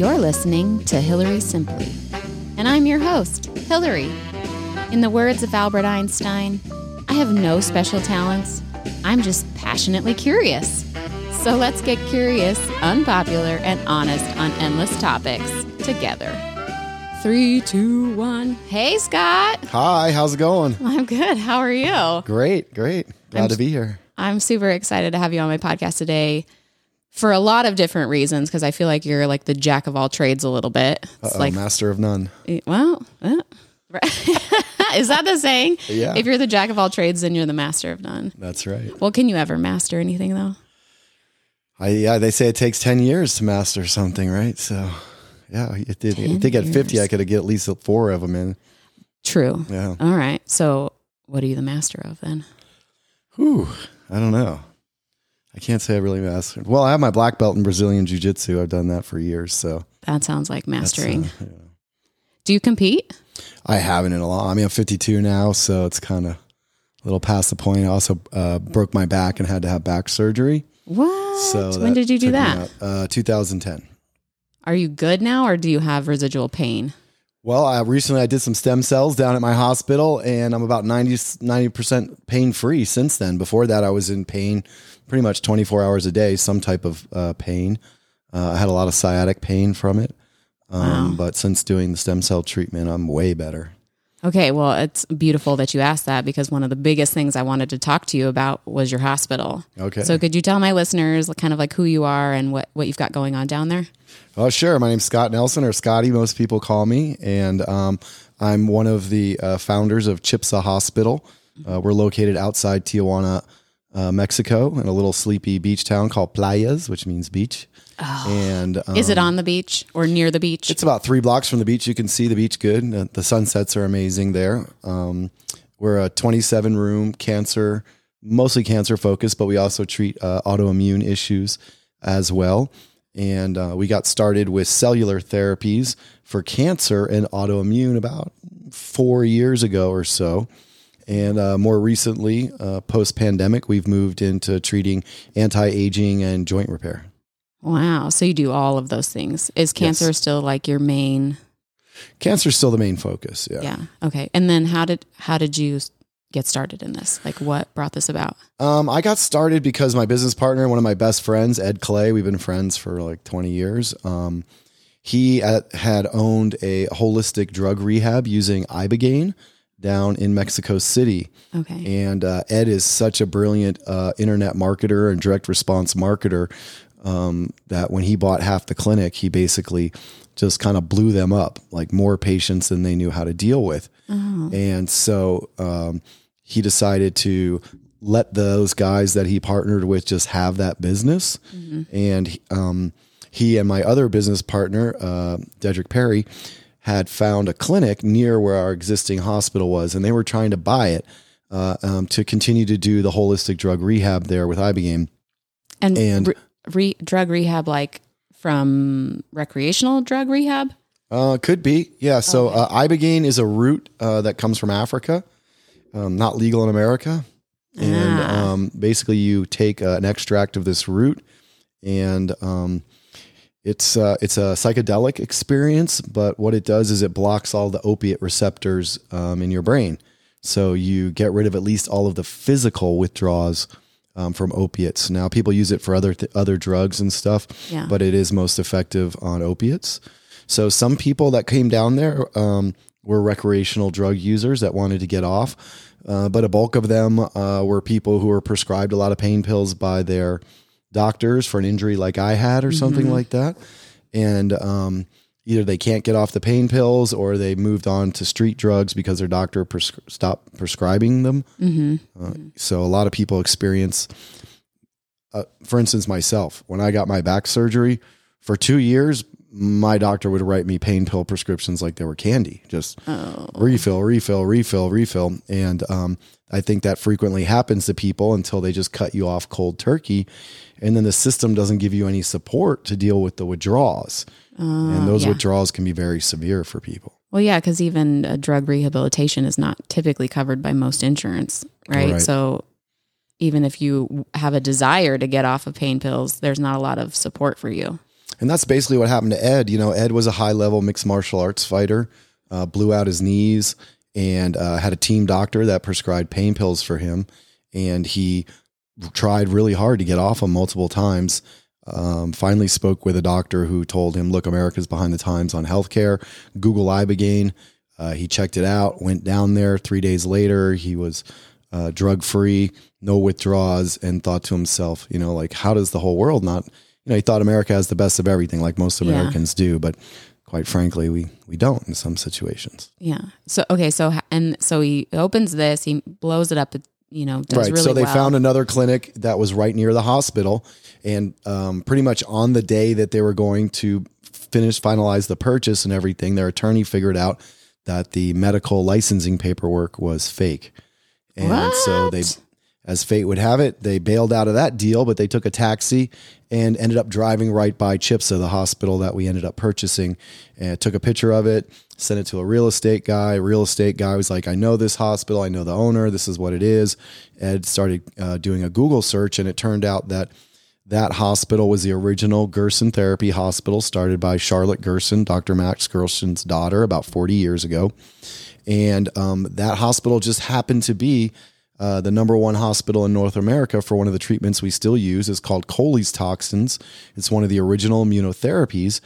You're listening to Hillary Simply, and I'm your host, Hillary. In the words of Albert Einstein, I have no special talents. I'm just passionately curious. So let's get curious, unpopular, and honest on endless topics together. Three, two, one. Hey, Scott. Hi, how's it going? I'm good. How are you? Great, great. Glad I'm to be here. I'm super excited to have you on my podcast today for a lot of different reasons because I feel like you're like the jack of all trades a little bit. It's Uh-oh, like, master of none. well, uh, is that the saying? Yeah. If you're the jack of all trades, then you're the master of none. That's right. Well, can you ever master anything though? I, yeah, they say it takes 10 years to master something, right? So, yeah, it did. I think at 50. I could have get at least four of them in. True. Yeah. All right. So, what are you the master of then? Whew. I don't know. I can't say I really mastered. Well, I have my black belt in Brazilian Jiu Jitsu. I've done that for years. So, That sounds like uh, mastering. yeah. Do you compete? I haven't in a long I mean, I'm 52 now. So, it's kind of a little past the point. I also uh, broke my back and had to have back surgery. What? So, when did you do that? out. Uh, 2010. Are you good now or do you have residual pain? Well, I recently I did some stem cells down at my hospital and I'm about 90 percent pain free since then. Before that I was in pain pretty much 24 hours a day, some type of uh, pain. Uh, I had a lot of sciatic pain from it. Um, Wow. but since doing the stem cell treatment, I'm way better. Okay, well, it's beautiful that you asked that because one of the biggest things I wanted to talk to you about was your hospital. Okay. So, could you tell my listeners kind of like who you are and what, what you've got going on down there? Oh, sure. My name's Scott Nelson, or Scotty, most people call me. And um, I'm one of the uh, founders of Chipsa Hospital. Uh, we're located outside Tijuana, uh, Mexico, in a little sleepy beach town called Playas, which means beach. And um, Oh. Is it on the beach or near the beach? It's about three blocks from the beach. You can see the beach good. Uh, The sunsets are amazing there. Um, we're a 27 room cancer, mostly cancer focused, but we also treat uh, autoimmune issues as well. And uh, we got started with cellular therapies for cancer and autoimmune about four years ago or so. And uh, more recently, uh, post pandemic, we've moved into treating anti aging and joint repair. Wow. So, you do all of those things. Is cancer Yes. still like your main? Cancer's still the main focus. Yeah. Yeah. Okay. And then how did how did you get started in this? Like, what brought this about? Um, I got started because my business partner, one of my best friends, Ed Clay, we've been friends for like 20 years. Um, he uh, had owned a holistic drug rehab using Ibogaine down in Mexico City. Okay. And uh, Ed is such a brilliant uh, internet marketer and direct response marketer um, that when he bought half the clinic, he basically just kind of blew them up, like more patients than they knew how to deal with. And so um, he decided to let those guys that he partnered with just have that business. And um, he and my other business partner, uh, Dedrick Perry, had found a clinic near where our existing hospital was, and they were trying to buy it uh, um, to continue to do the holistic drug rehab there with Ibogaine. And, and- re, re, drug rehab, like from recreational drug rehab? Uh, could be, yeah. So uh, Ibogaine is a root uh, that comes from Africa, um, not legal in America, and Ah. um, basically you take uh, an extract of this root, and um, it's uh, it's a psychedelic experience. But what it does is it blocks all the opiate receptors um, in your brain, so you get rid of at least all of the physical withdrawals. Um, from opiates. Now, people use it for other th- other drugs and stuff, Yeah. but it is most effective on opiates. So some people that came down there um, were recreational drug users that wanted to get off, uh, but a bulk of them uh, were people who were prescribed a lot of pain pills by their doctors for an injury like I had or something like that, and um, either they can't get off the pain pills or they moved on to street drugs because their doctor pres- stopped prescribing them. Uh, so a lot of people experience uh, for instance, myself, when I got my back surgery for two years, my doctor would write me pain pill prescriptions like they were candy, just refill, refill, refill, refill. And um, I think that frequently happens to people until they just cut you off cold turkey. And then the system doesn't give you any support to deal with the withdrawals. And those yeah. withdrawals can be very severe for people. Well, yeah, because even uh, drug rehabilitation is not typically covered by most insurance, right? Right. So even if you have a desire to get off of pain pills, there's not a lot of support for you. And that's basically what happened to Ed. You know, Ed was a high level mixed martial arts fighter, uh, blew out his knees, and uh, had a team doctor that prescribed pain pills for him. And he tried really hard to get off them multiple times. Um, finally, spoke with a doctor who told him, "Look, America's behind the times on healthcare. Google ibogaine." Uh, he checked it out, went down there. Three days later, he was uh, drug free, no withdrawals, and thought to himself, you know, like, how does the whole world not? You know, he thought America has the best of everything, like most Yeah. Americans do, but quite frankly, we we don't in some situations. Yeah. So okay. So and so he opens this. He blows it up. it, You know, does right. really so they well. found another clinic that was right near the hospital, and um, pretty much on the day that they were going to finish finalize the purchase and everything, their attorney figured out that the medical licensing paperwork was fake, and so they, as fate would have it, they bailed out of that deal, but they took a taxi and ended up driving right by Chipsa, the hospital that we ended up purchasing, and took a picture of it, sent it to a real estate guy. Real estate guy was like, I know this hospital, I know the owner, this is what it is. Ed started uh, doing a Google search, and it turned out that that hospital was the original Gerson Therapy Hospital, started by Charlotte Gerson, Dr. Max Gerson's daughter, about 40 years ago. And um, that hospital just happened to be uh, the number one hospital in North America for one of the treatments we still use. is called Coley's toxins. It's one of the original immunotherapies.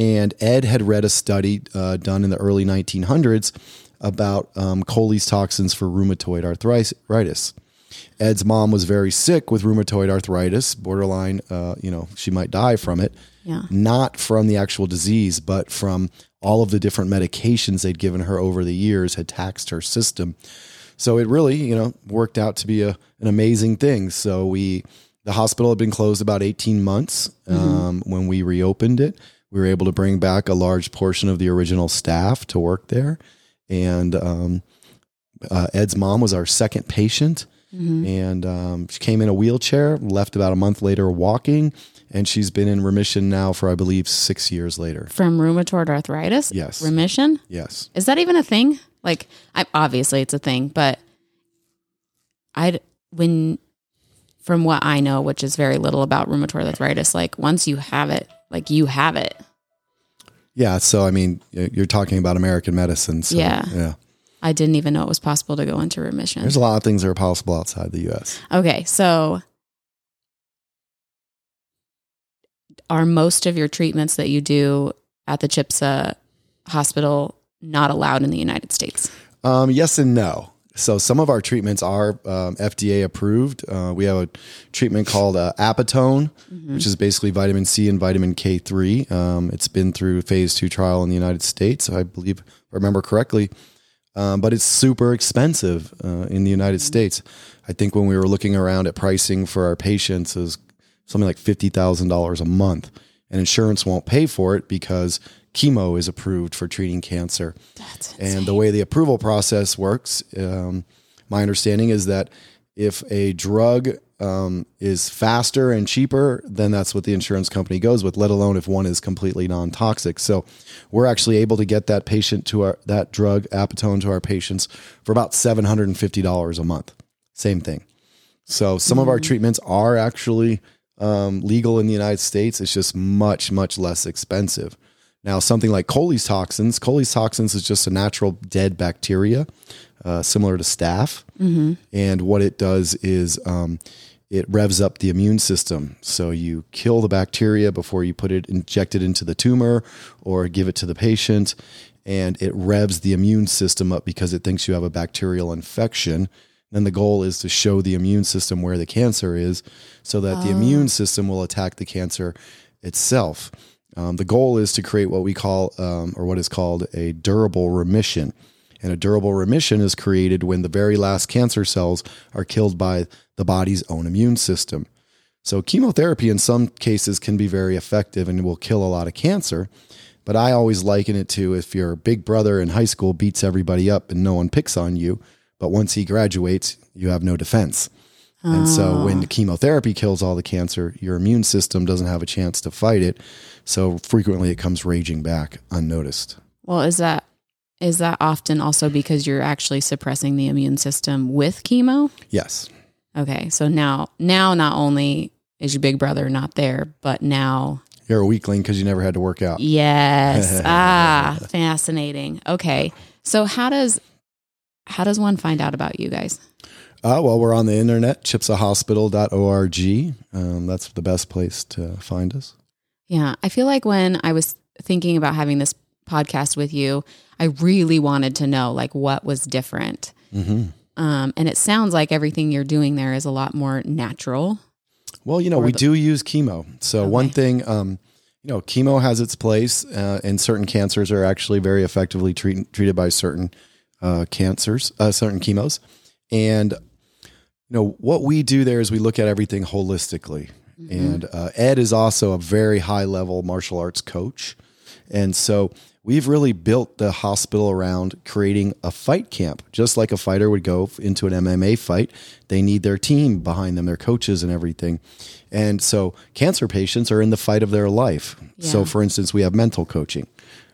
And Ed had read a study uh, done in the early 1900s about um, Coley's toxins for rheumatoid arthritis. Ed's mom was very sick with rheumatoid arthritis, borderline, uh, you know, she might die from it. Yeah. Not from the actual disease, but from all of the different medications they'd given her over the years had taxed her system. So it really, you know, worked out to be a, an amazing thing. So we, the hospital had been closed about 18 months. Um, when we reopened it, we were able to bring back a large portion of the original staff to work there. And um, uh, Ed's mom was our second patient. And um, she came in a wheelchair, left about a month later walking, and she's been in remission now for, I believe, six years later. from rheumatoid arthritis. Yes. Remission. Yes. Is that even a thing? Like, I, obviously it's a thing, but I when from what I know, which is very little about rheumatoid arthritis, like once you have it, like you have it. Yeah. So, I mean, you're talking about American medicine. So, Yeah. Yeah. I didn't even know it was possible to go into remission. There's a lot of things that are possible outside the U.S. Okay, so are most of your treatments that you do at the Chipsa hospital not allowed in the United States? Um, yes and no. So some of our treatments are um, FDA approved. Uh, we have a treatment called uh, Apatone, which is basically vitamin C and vitamin K3. Um, it's been through phase two trial in the United States, I believe, if I remember correctly. Um, but it's super expensive uh, in the United States. I think when we were looking around at pricing for our patients, is something like fifty thousand dollars a month, and insurance won't pay for it because chemo is approved for treating cancer. That's And the way the approval process works, um, my understanding is that if a drug um, is faster and cheaper, then that's what the insurance company goes with. Let alone if one is completely non-toxic. So we're actually able to get that patient to our that drug Apatone to our patients for about seven hundred and fifty dollars a month. Same thing. So some of our treatments are actually um, legal in the United States. It's just much much less expensive. Now, something like Coley's toxins, Coley's toxins is just a natural dead bacteria, uh, similar to staph. And what it does is um, it revs up the immune system. So you kill the bacteria before you put it, inject it into the tumor or give it to the patient. And it revs the immune system up because it thinks you have a bacterial infection. Then the goal is to show the immune system where the cancer is so that the immune system will attack the cancer itself. Um, the goal is to create what we call, um, or what is called, a durable remission. And a durable remission is created when the very last cancer cells are killed by the body's own immune system. So, chemotherapy in some cases can be very effective and will kill a lot of cancer. But I always liken it to if your big brother in high school beats everybody up and no one picks on you, but once he graduates, you have no defense. And so when chemotherapy kills all the cancer, your immune system doesn't have a chance to fight it. So frequently it comes raging back unnoticed. Well, is that is that often also because you're actually suppressing the immune system with chemo? Yes. Okay, so now now not only is your big brother not there, but now You're a weakling because you never had to work out. Yes. ah, fascinating. Okay. So how does how does one find out about you guys? Uh, well, we're on the internet, chipsahospital.org. Um, that's the best place to find us. Yeah. I feel like when I was thinking about having this podcast with you, I really wanted to know like what was different. hmm Um, and it sounds like everything you're doing there is a lot more natural. Well, you know, we the- do use chemo. So one thing, um, you know, chemo has its place, uh, and certain cancers are actually very effectively treat, treated by certain uh, cancers, uh, certain chemos. And you know what we do there is we look at everything holistically. And uh, Ed is also a very high level martial arts coach, and so we've really built the hospital around creating a fight camp, just like a fighter would go into an MMA fight. They need their team behind them, their coaches and everything. And so cancer patients are in the fight of their life. So, for instance, we have mental coaching,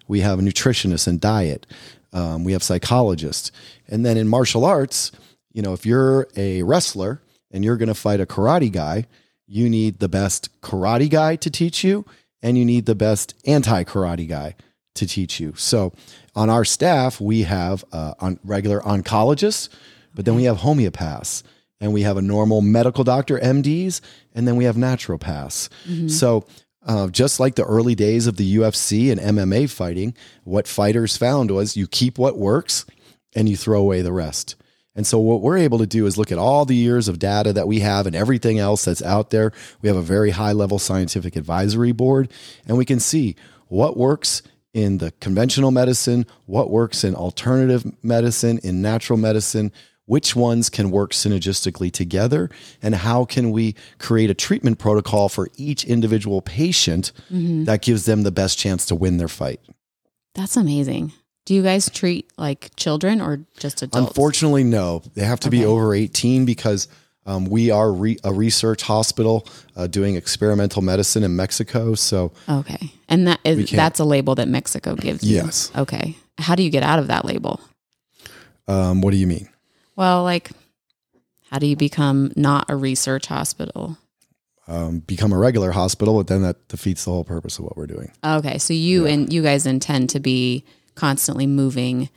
we have nutritionists and diet, um, we have psychologists. And then in martial arts, you know, if you're a wrestler and you're going to fight a karate guy, you need the best karate guy to teach you, and you need the best anti karate guy to teach you. So, on our staff, we have uh, on regular oncologists, but then we have homeopaths, and we have a normal medical doctor, MDs, and then we have naturopaths. So, uh, just like the early days of the UFC and MMA fighting, what fighters found was you keep what works and you throw away the rest. And so what we're able to do is look at all the years of data that we have and everything else that's out there. We have a very high level scientific advisory board and we can see what works in the conventional medicine, what works in alternative medicine, in natural medicine, which ones can work synergistically together and how can we create a treatment protocol for each individual patient mm-hmm. that gives them the best chance to win their fight. That's amazing. Do you guys treat like children or just adults? Unfortunately, no. They have to be over 18 because um, we are re- a research hospital uh, doing experimental medicine in Mexico. So, Okay. And that is that's a label that Mexico gives you. Yes. Okay. How do you get out of that label? um, what do you mean? Well, like how do you become not a research hospital? Um, become a regular hospital, but then that defeats the whole purpose of what we're doing. Okay. So you and you guys intend to be constantly moving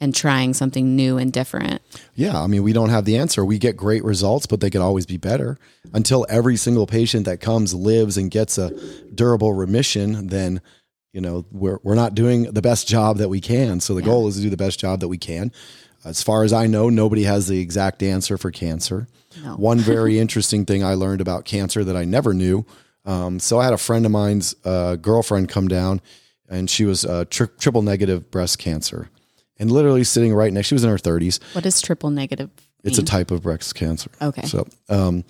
and trying something new and different. Yeah, I mean, we don't have the answer. We get great results, but they could always be better. Until every single patient that comes lives and gets a durable remission, then you know we're we're not doing the best job that we can. So the goal is to do the best job that we can. As far as I know, nobody has the exact answer for cancer. No. One very interesting thing I learned about cancer that I never knew. Um, so I had a friend of mine's uh, girlfriend come down, and she was uh, tri- triple negative breast cancer, and literally sitting right next. She was in her thirties. What is triple negative? It's a type of breast cancer. Okay. So, um,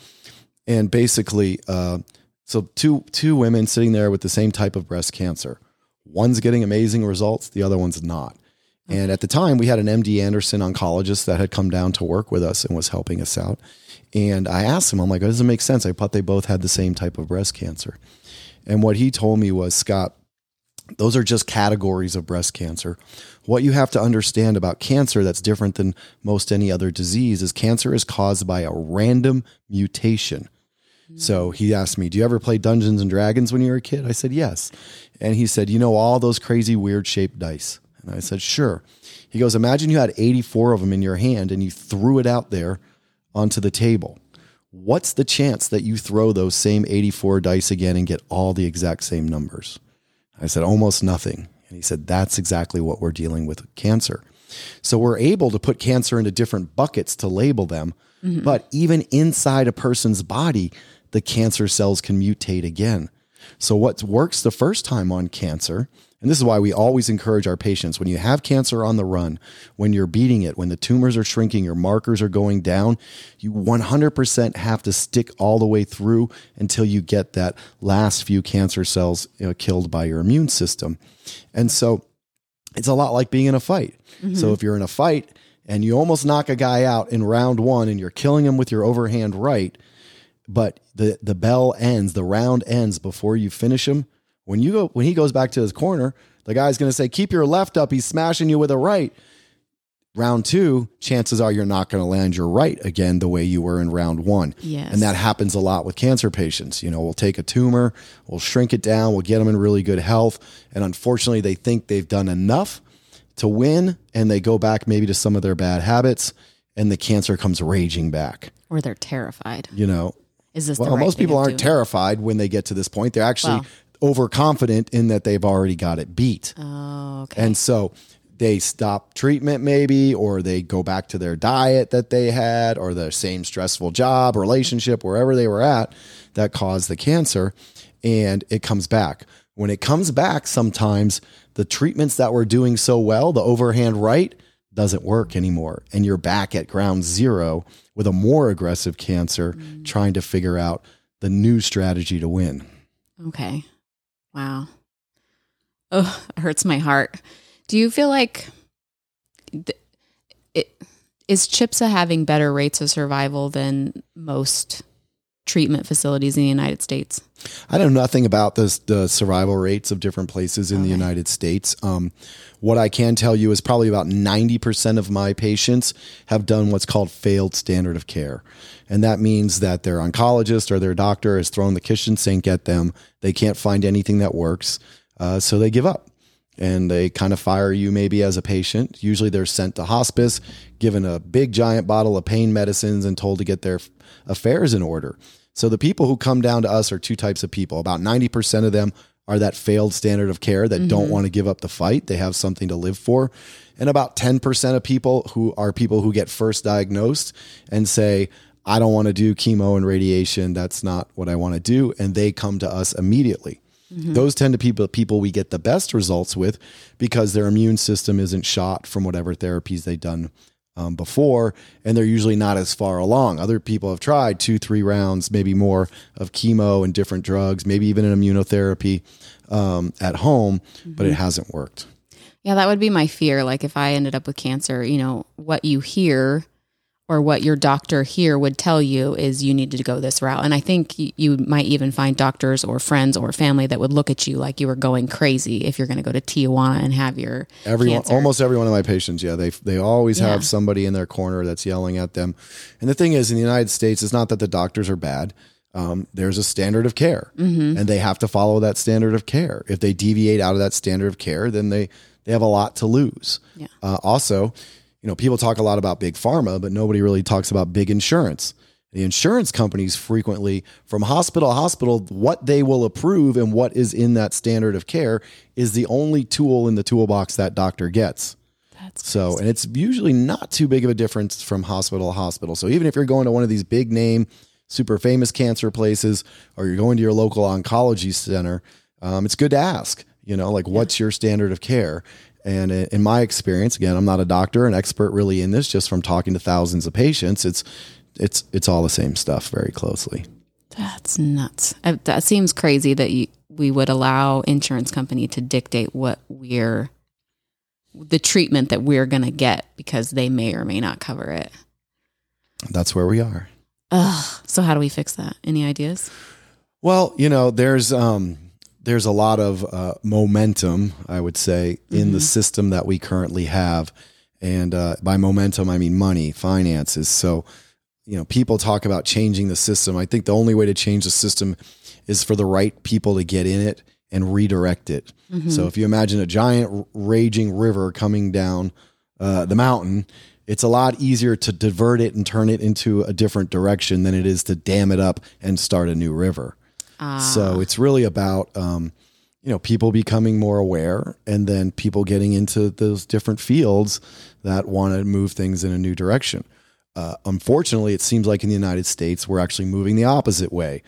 and basically, uh, so two two women sitting there with the same type of breast cancer. One's getting amazing results, the other one's not. And at the time, we had an MD Anderson oncologist that had come down to work with us and was helping us out. And I asked him, I'm like, does it make sense? I thought they both had the same type of breast cancer. And what he told me was, Scott, those are just categories of breast cancer. What you have to understand about cancer that's different than most any other disease is cancer is caused by a random mutation. So he asked me, Do you ever play Dungeons and Dragons when you were a kid? I said, Yes. And he said, You know, all those crazy, weird shaped dice. And I said, Sure. He goes, Imagine you had 84 of them in your hand and you threw it out there onto the table. What's the chance that you throw those same 84 dice again and get all the exact same numbers? I said, almost nothing. And he said, that's exactly what we're dealing with cancer. So we're able to put cancer into different buckets to label them. Mm-hmm. But even inside a person's body, the cancer cells can mutate again. So what works the first time on cancer, and this is why we always encourage our patients when you have cancer on the run, when you're beating it, when the tumors are shrinking, your markers are going down, you 100% have to stick all the way through until you get that last few cancer cells you know, killed by your immune system. And so it's a lot like being in a fight. Mm-hmm. So if you're in a fight and you almost knock a guy out in round one and you're killing him with your overhand right, but the the bell ends, the round ends before you finish him. When you go when he goes back to his corner, the guy's going to say, "Keep your left up. He's smashing you with a right." Round two, chances are you're not going to land your right again the way you were in round one. Yes. And that happens a lot with cancer patients. You know, we'll take a tumor, we'll shrink it down, we'll get them in really good health. And unfortunately, they think they've done enough to win and they go back maybe to some of their bad habits and the cancer comes raging back. Or they're terrified. You know, Is this well, the right most people aren't terrified when they get to this point. They're actually Well. Overconfident in that they've already got it beat. Oh, okay. And so they stop treatment maybe, or they go back to their diet that they had, or the same stressful job, relationship, wherever they were at that caused the cancer, and it comes back. When it comes back, sometimes the treatments that were doing so well, the overhand right, doesn't work anymore. And you're back at ground zero with a more aggressive cancer mm. trying to figure out the new strategy to win. Okay. Wow. Oh, it hurts my heart. Do you feel like th- it is CHIPSA having better rates of survival than most treatment facilities in the United States? I know nothing about this, the survival rates of different places in the United States. Um, what I can tell you is probably about 90% of my patients have done what's called failed standard of care. And that means that their oncologist or their doctor has thrown the kitchen sink at them. They can't find anything that works. Uh, so they give up and they kind of fire you maybe as a patient. Usually they're sent to hospice, given a big giant bottle of pain medicines, and told to get their affairs in order. So the people who come down to us are two types of people. About 90% of them are that failed standard of care that don't mm-hmm. want to give up the fight. They have something to live for. And about 10% of people who are people who get first diagnosed and say, I don't want to do chemo and radiation. That's not what I want to do. And they come to us immediately. Those tend to be people people we get the best results with because their immune system isn't shot from whatever therapies they've done um, before, and they're usually not as far along. Other people have tried two, three rounds, maybe more of chemo and different drugs, maybe even an immunotherapy um, at home, but it hasn't worked. Yeah, that would be my fear. Like if I ended up with cancer, you know, what you hear or what your doctor here would tell you is you need to go this route. And I think you might even find doctors or friends or family that would look at you like you were going crazy if you're going to go to Tijuana and have your Everyone, cancer. almost every one of my patients, yeah, they they always Yeah. have somebody in their corner that's yelling at them. And the thing is, in the United States, it's not that the doctors are bad. Um, there's a standard of care, Mm-hmm. and they have to follow that standard of care. If they deviate out of that standard of care, then they they have a lot to lose. Yeah. Uh, also, you know, people talk a lot about big pharma, but nobody really talks about big insurance. The insurance companies frequently, from hospital to hospital, what they will approve and what is in that standard of care is the only tool in the toolbox that doctor gets. That's So, and it's usually not too big of a difference from hospital to hospital. So, even if you're going to one of these big name, super famous cancer places, or you're going to your local oncology center, um, it's good to ask, you know, like what's your standard of care? And in my experience, again, I'm not a doctor, an expert really in this, just from talking to thousands of patients, it's it's it's all the same stuff very closely. That's nuts. Uh, That seems crazy that you, we would allow insurance company to dictate what we're the treatment that we're going to get because they may or may not cover it. That's where we are. Ugh. So how do we fix that? Any ideas? Well, you know, there's um there's a lot of uh, momentum, I would say, in the system that we currently have, and uh, by momentum I mean money, finances. So, you know, people talk about changing the system. I think the only way to change the system is for the right people to get in it and redirect it. So, if you imagine a giant raging river coming down uh, the mountain, it's a lot easier to divert it and turn it into a different direction than it is to dam it up and start a new river. So it's really about um, you know people becoming more aware, and then people getting into those different fields that want to move things in a new direction. Uh, unfortunately, it seems like in the United States we're actually moving the opposite way.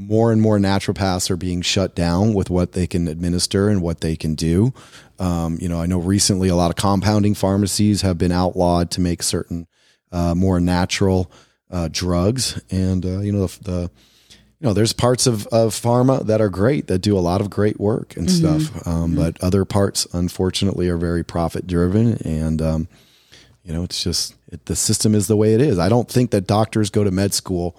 More and more naturopaths are being shut down with what they can administer and what they can do. Um, you know, I know recently a lot of compounding pharmacies have been outlawed to make certain uh, more natural uh, drugs, and uh, you know the, the know, there's parts of, of pharma that are great that do a lot of great work and stuff. Um, But other parts, unfortunately, are very profit driven. And, um, you know, it's just it, the system is the way it is. I don't think that doctors go to med school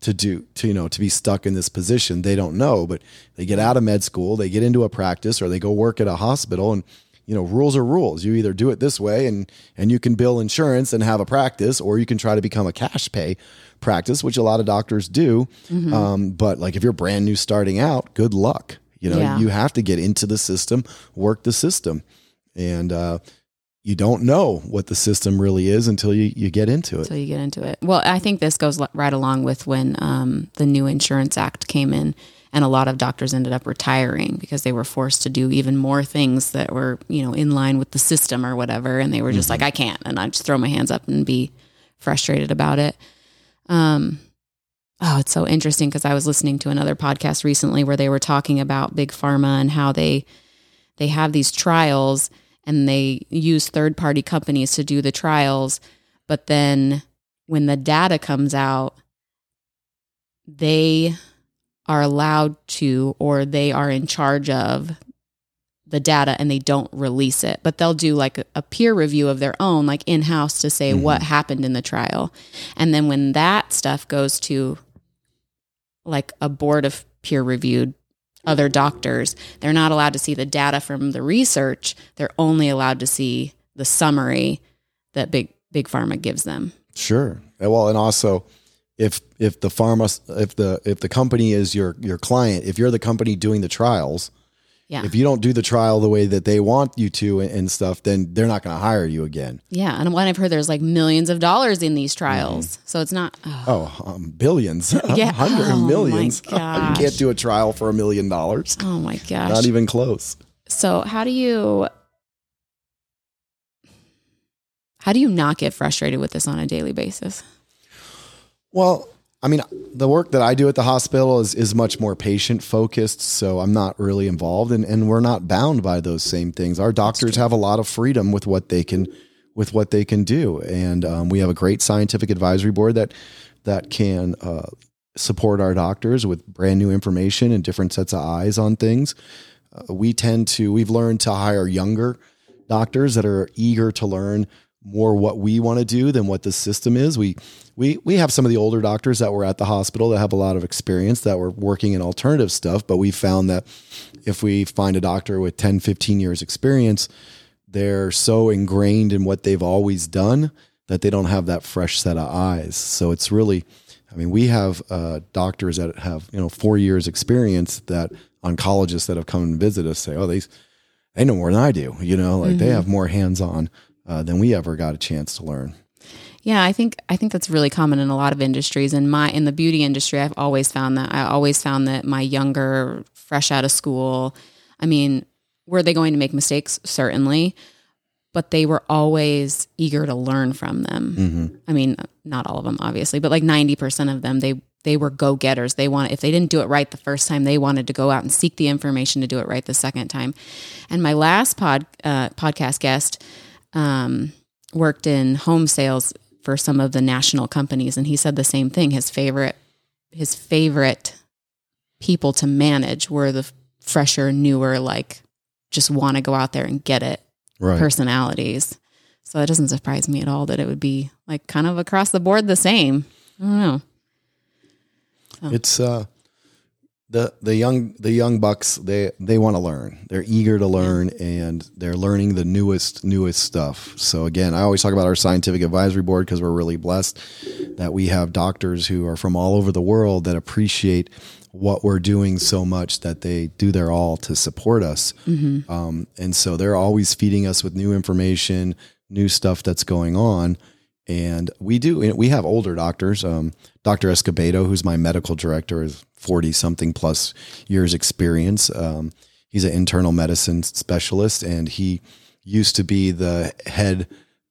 to do, to, you know, to be stuck in this position. They don't know, but they get out of med school, they get into a practice or they go work at a hospital and you know, rules are rules. You either do it this way and and you can bill insurance and have a practice, or you can try to become a cash pay practice, which a lot of doctors do. Mm-hmm. Um, but like if you're brand new starting out, good luck. You know, Yeah. you have to get into the system, work the system, and uh, you don't know what the system really is until you you get into it. So you get into it. Well, I think this goes right along with when um, the new Insurance Act came in, and a lot of doctors ended up retiring because they were forced to do even more things that were, you know, in line with the system or whatever, and they were just like, I can't, and I just throw my hands up and be frustrated about it. Um, oh, it's so interesting because I was listening to another podcast recently where they were talking about big pharma and how they they have these trials and they use third party companies to do the trials but then when the data comes out they are allowed to or they are in charge of the data and they don't release it but they'll do like a, peer review of their own like in house to say mm-hmm. what happened in the trial. And then when that stuff goes to like a board of peer reviewed other doctors they're not allowed to see the data from the research. They're only allowed to see the summary that big big pharma gives them. Sure. Well, and also if if the pharma if the if the company is your your client, if you're the company doing the trials, yeah if you don't do the trial the way that they want you to and, and stuff, then they're not going to hire you again. yeah and what i've heard there's like millions of dollars in these trials so it's not oh, Oh, um, billions, Yeah. hundred Oh, my millions. you can't do a trial for a million dollars. oh my gosh Not even close. so how do you how do you not get frustrated with this on a daily basis Well, I mean, the work that I do at the hospital is, is much more patient focused. So I'm not really involved and, and we're not bound by those same things. Our doctors have a lot of freedom with what they can, with what they can do. And um, we have a great scientific advisory board that, that can uh, support our doctors with brand new information and different sets of eyes on things. Uh, we tend to, we've learned to hire younger doctors that are eager to learn more what we want to do than what the system is. We we we have some of the older doctors that were at the hospital that have a lot of experience that were working in alternative stuff, but we found that if we find a doctor with 10, 15 years experience, they're so ingrained in what they've always done that they don't have that fresh set of eyes. So it's really I mean, we have uh, doctors that have, you know, 4 years experience that oncologists that have come and visit us say, "Oh, they they know more than I do." You know, like they have more hands-on uh, than we ever got a chance to learn. Yeah, I think I think that's really common in a lot of industries. In my in the beauty industry, I've always found that. I always found that my younger, fresh out of school, I mean, were they going to make mistakes? Certainly, but they were always eager to learn from them. I mean, not all of them, obviously, but like ninety percent of them, they they were go getters. They want if they didn't do it right the first time, they wanted to go out and seek the information to do it right the second time. And my last pod uh, podcast guest um, worked in home sales for some of the national companies, and he said the same thing. His favorite his favorite people to manage were the fresher, newer, like just want to go out there and get it Right. personalities. So it doesn't surprise me at all that it would be like kind of across the board the same. I don't know. It's uh the the young the young bucks they they want to learn. They're eager to learn and they're learning the newest newest stuff. So again, I always talk about our scientific advisory board because we're really blessed that we have doctors who are from all over the world that appreciate what we're doing so much that they do their all to support us. Um, and so they're always feeding us with new information, new stuff that's going on. And we do, we have older doctors. Um, Dr. Escobedo, who's my medical director, is 40 something plus years experience. Um, he's an internal medicine specialist and he used to be the head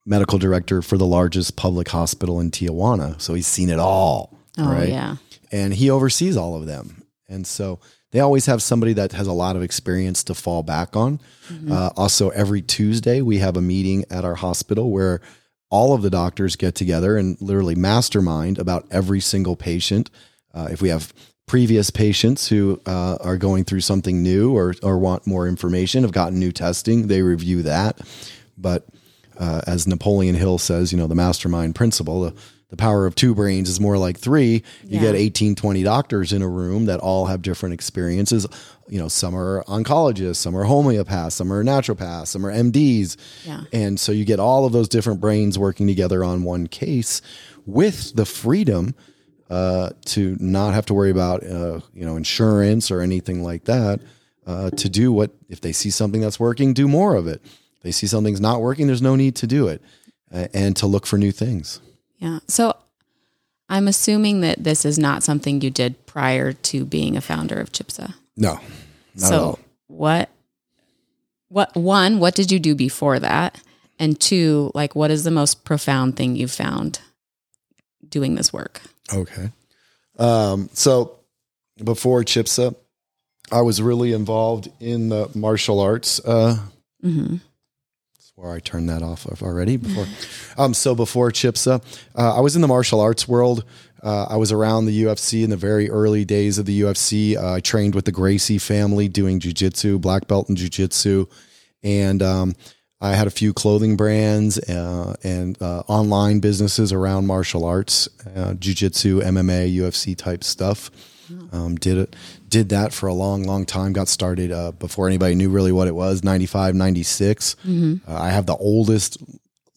medical director for the largest public hospital in Tijuana. So he's seen it all. Oh right? yeah. and he oversees all of them. And so they always have somebody that has a lot of experience to fall back on. Uh, also, every Tuesday, we have a meeting at our hospital where all of the doctors get together and literally mastermind about every single patient. Uh, if we have previous patients who uh, are going through something new or, or want more information, have gotten new testing, they review that. But uh, as Napoleon Hill says, you know, the mastermind principle, the, the power of two brains is more like three. You Yeah. get 18, 20 doctors in a room that all have different experiences. You know, some are oncologists, some are homeopaths, some are naturopaths, some are MDs. Yeah. And so you get all of those different brains working together on one case with the freedom uh, to not have to worry about uh, you know insurance or anything like that. Uh, to do what if they see something that's working, do more of it. If they see something's not working, there's no need to do it, uh, and to look for new things. Yeah. So I'm assuming that this is not something you did prior to being a founder of Chipsa. No, not at so what what one, what did you do before that? And two, like what is the most profound thing you've found doing this work? Okay. Um, so before Chipsa, I was really involved in the martial arts. Uh, Mm-hmm. Where I turned that off of already before. um, so before Chipsa, uh, I was in the martial arts world. Uh, I was around the UFC in the very early days of the UFC. Uh, I trained with the Gracie family doing jujitsu, black belt in jujitsu, and um, I had a few clothing brands uh, and uh, online businesses around martial arts, uh, jujitsu, MMA, UFC type stuff. Um, did it, did that for a long, long time. Got started uh, before anybody knew really what it was. 95, 96. Uh, I have the oldest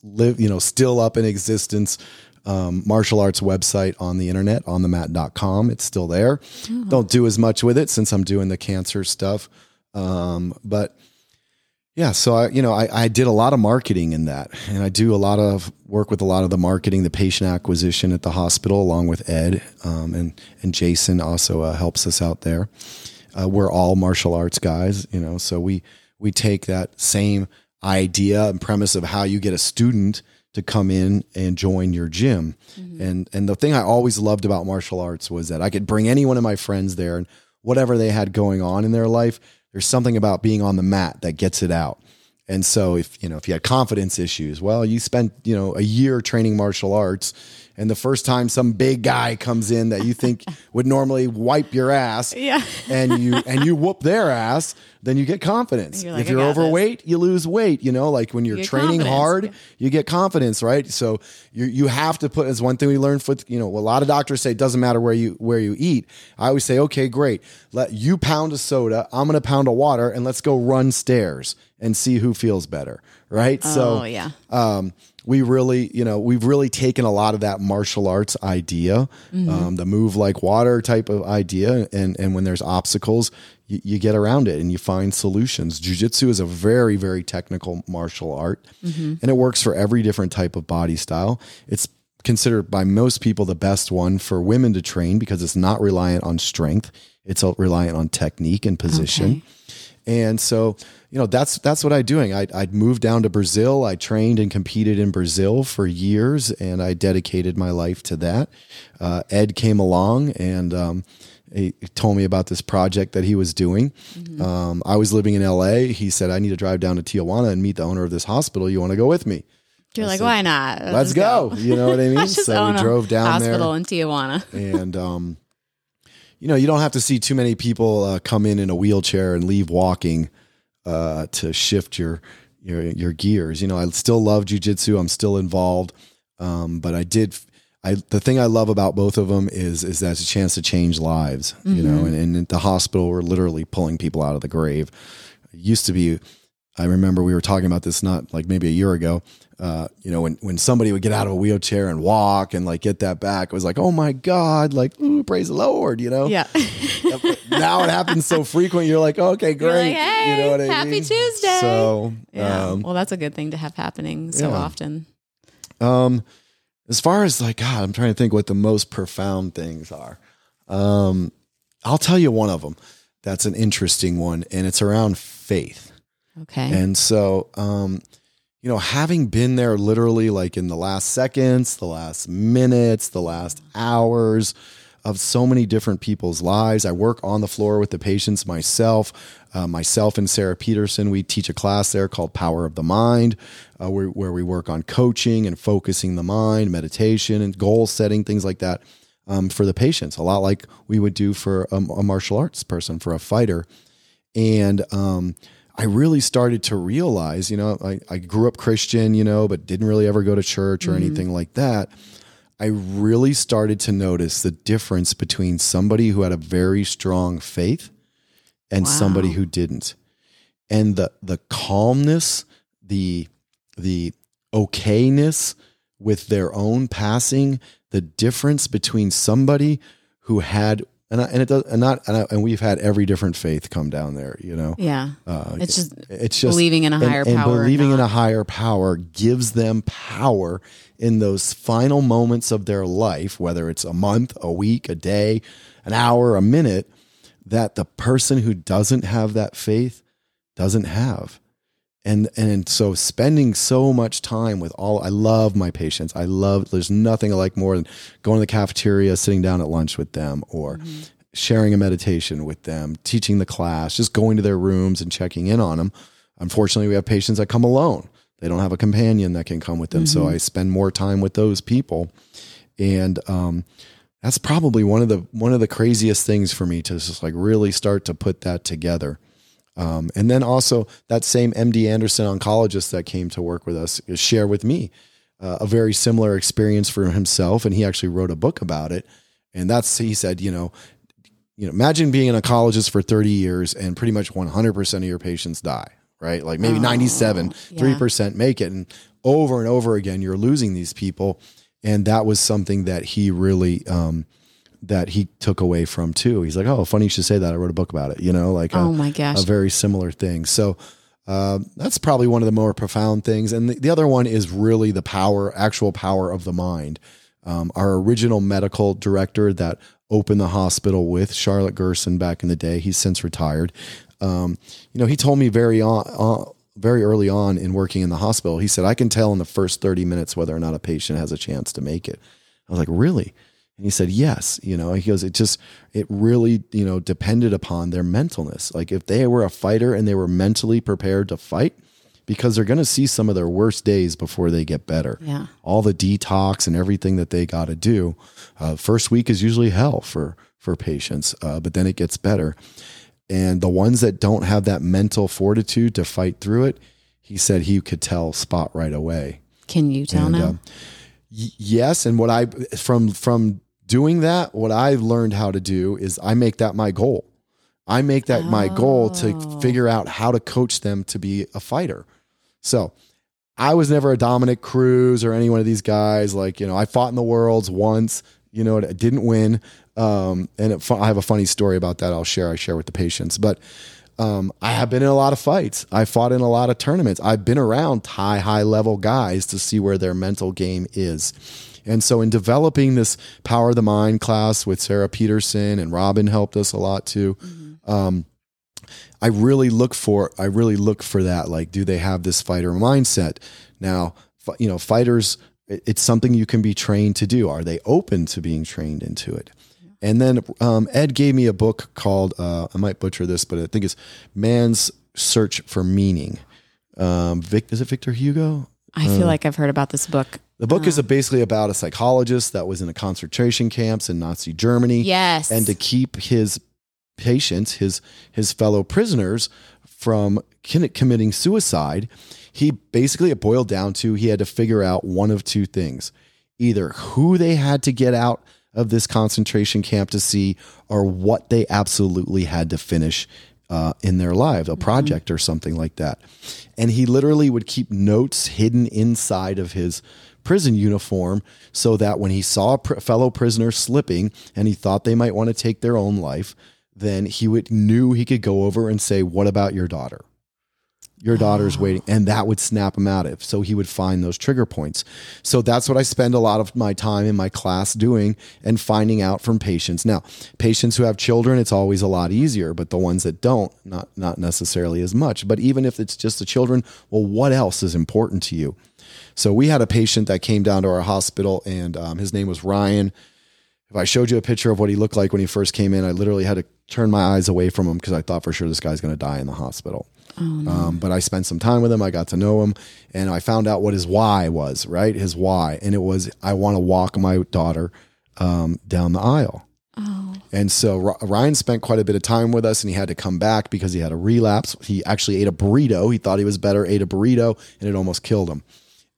live, you know, still up in existence um, martial arts website on the internet on the mat.com. It's still there. Don't do as much with it since I'm doing the cancer stuff. Um, but yeah, so I, you know, I, I did a lot of marketing in that, and I do a lot of work with a lot of the marketing, the patient acquisition at the hospital, along with Ed, um, and and Jason also uh, helps us out there. Uh, we're all martial arts guys, you know, so we we take that same idea and premise of how you get a student to come in and join your gym. And and the thing I always loved about martial arts was that I could bring any one of my friends there and whatever they had going on in their life, there's something about being on the mat that gets it out. And so if you know if you had confidence issues, well, you spent you know a year training martial arts, and the first time some big guy comes in that you think would normally wipe your ass, Yeah. and you and you whoop their ass, then you get confidence. You're like, if you're got this." overweight, you lose weight. You know, like when you're get training confidence. hard, Yeah. you get confidence, right? So you you have to put as one thing we learned with you know a lot of doctors say it doesn't matter where you where you eat. I always say, okay, great, let you pound a soda, I'm gonna pound a water, and let's go run stairs and see who feels better, right? so oh yeah. um, we really, you know, we've really taken a lot of that martial arts idea, um, the move like water type of idea, and and when there's obstacles, you, you get around it and you find solutions. Jiu-jitsu is a very very technical martial art, and it works for every different type of body style. It's considered by most people the best one for women to train because it's not reliant on strength; it's reliant on technique and position. Okay. And so, you know, that's that's what I'm doing. I I'd moved down to Brazil. I trained and competed in Brazil for years, and I dedicated my life to that. Uh, Ed came along and um, he told me about this project that he was doing. Um, I was living in LA. He said, "I need to drive down to Tijuana and meet the owner of this hospital. You want to go with me? You're like, said, why not? Let's go." You know what I mean? Let's so we drove down there hospital in Tijuana. and um, you know you don't have to see too many people uh, come in in a wheelchair and leave walking uh, to shift your your your gears. You know, I still love jujitsu. I'm still involved, um, but I did. I the thing I love about both of them is is that it's a chance to change lives. You know, and, and at the hospital we're literally pulling people out of the grave. It used to be. I remember we were talking about this not like maybe a year ago. Uh, you know, when when somebody would get out of a wheelchair and walk and like get that back, it was like, oh my god, like ooh, praise the Lord, you know. Yeah. now it happens so frequent. You're like, okay, great. Like, hey, you know what I happy mean? Tuesday. So, yeah. um, well, that's a good thing to have happening so yeah. often. um, as far as like, God, I'm trying to think what the most profound things are. Um, I'll tell you one of them. That's an interesting one, and it's around faith. Okay. And so, um, you know, having been there literally like in the last seconds, the last minutes, the last hours of so many different people's lives. I work on the floor with the patients myself. Uh, myself and Sarah Peterson, we teach a class there called Power of the Mind, uh, where, where we work on coaching and focusing the mind, meditation, and goal setting, things like that um, for the patients, a lot like we would do for a, a martial arts person, for a fighter. And um, I really started to realize, you know, I, I grew up Christian, you know, but didn't really ever go to church or mm-hmm. anything like that. I really started to notice the difference between somebody who had a very strong faith and Wow. somebody who didn't. And the the calmness, the the okayness with their own passing, the difference between somebody who had and I, and it does and not and, I, and we've had every different faith come down there, you know. Yeah. Uh, It's just it's just believing in a higher and, power. or believing in a higher power gives them power in those final moments of their life, whether it's a month, a week, a day, an hour, a minute, that the person who doesn't have that faith doesn't have. And and so spending so much time with all I love my patients. I love there's nothing I like more than going to the cafeteria, sitting down at lunch with them or Mm-hmm. sharing a meditation with them, teaching the class, just going to their rooms and checking in on them. Unfortunately, we have patients that come alone. They don't have a companion that can come with them. So I spend more time with those people. And um, that's probably one of the one of the craziest things for me to just like really start to put that together. Um, and then also that same MD Anderson oncologist that came to work with us share with me uh, a very similar experience for himself, and he actually wrote a book about it. And that's he said, you know, you know, imagine being an oncologist for 30 years and pretty much 100% of your patients die, right? Like maybe 97, yeah. 3% make it. And over and over again, you're losing these people. And that was something that he really, um, that he took away from too. He's like, oh, funny you should say that. I wrote a book about it, you know, like, a- Oh my gosh. a very similar thing. So um, that's probably one of the more profound things. And the, the other one is really the power, actual power of the mind. Um, our original medical director that opened the hospital with Charlotte Gerson back in the day, he's since retired. Um, you know, he told me very on, uh, very early on in working in the hospital, he said, I can tell in the first 30 minutes whether or not a patient has a chance to make it. I was like, really? And he said, yes. You know, he goes, it just, it really, you know, depended upon their mentalness. Like if they were a fighter and they were mentally prepared to fight, because they're going to see some of their worst days before they get better. Yeah. All the detox and everything that they got to do. Uh, first week is usually hell for, for patients, uh, but then it gets better. And the ones that don't have that mental fortitude to fight through it, he said he could tell spot right away. Can you tell And, now? y- yes, and what I from from doing that, what I've learned how to do is I make that my goal. I make that my goal to Oh. figure out how to coach them to be a fighter. So I was never a Dominick Cruz or any one of these guys. Like, you know, I fought in the worlds once, you know, I didn't win. Um, and it, I have a funny story about that. I'll share, I share with the patients, but, um, I have been in a lot of fights. I fought in a lot of tournaments. I've been around high, high level guys to see where their mental game is. And so in developing this power of the mind class with Sarah Peterson and Robin helped us a lot too. Um, I really look for I really look for that. Like, do they have this fighter mindset? Now, you know, fighters, it's something you can be trained to do. Are they open to being trained into it? And then um, Ed gave me a book called uh, I might butcher this, but I think it's Man's Search for Meaning. Um, Vic, is it Victor Hugo? I uh, feel like I've heard about this book. The book is basically about a psychologist that was in a concentration camps in Nazi Germany Yes. and to keep his patients, his his fellow prisoners, from committing suicide, he basically it boiled down to he had to figure out one of two things: either who they had to get out of this concentration camp to see, or what they absolutely had to finish uh, in their lives, a project or something like that. And he literally would keep notes hidden inside of his prison uniform so that when he saw a pr- fellow prisoner slipping and he thought they might want to take their own life, then he would knew he could go over and say, "What about your daughter?" Your daughter's ah. waiting, and that would snap him out of. So he would find those trigger points. So that's what I spend a lot of my time in my class doing and finding out from patients. Now, patients who have children, it's always a lot easier, but the ones that don't, not not necessarily as much. But even if it's just the children, well, what else is important to you? So we had a patient that came down to our hospital, and um, his name was Ryan. If I showed you a picture of what he looked like when he first came in, I literally had to turn my eyes away from him because I thought for sure this guy's going to die in the hospital. Um, but I spent some time with him. I got to know him, and I found out what his why was. Right, his why, and it was I want to walk my daughter um, down the aisle. oh. And so Ryan spent quite a bit of time with us and he had to come back because he had a relapse. He actually ate a burrito. He thought he was better, ate a burrito, and it almost killed him.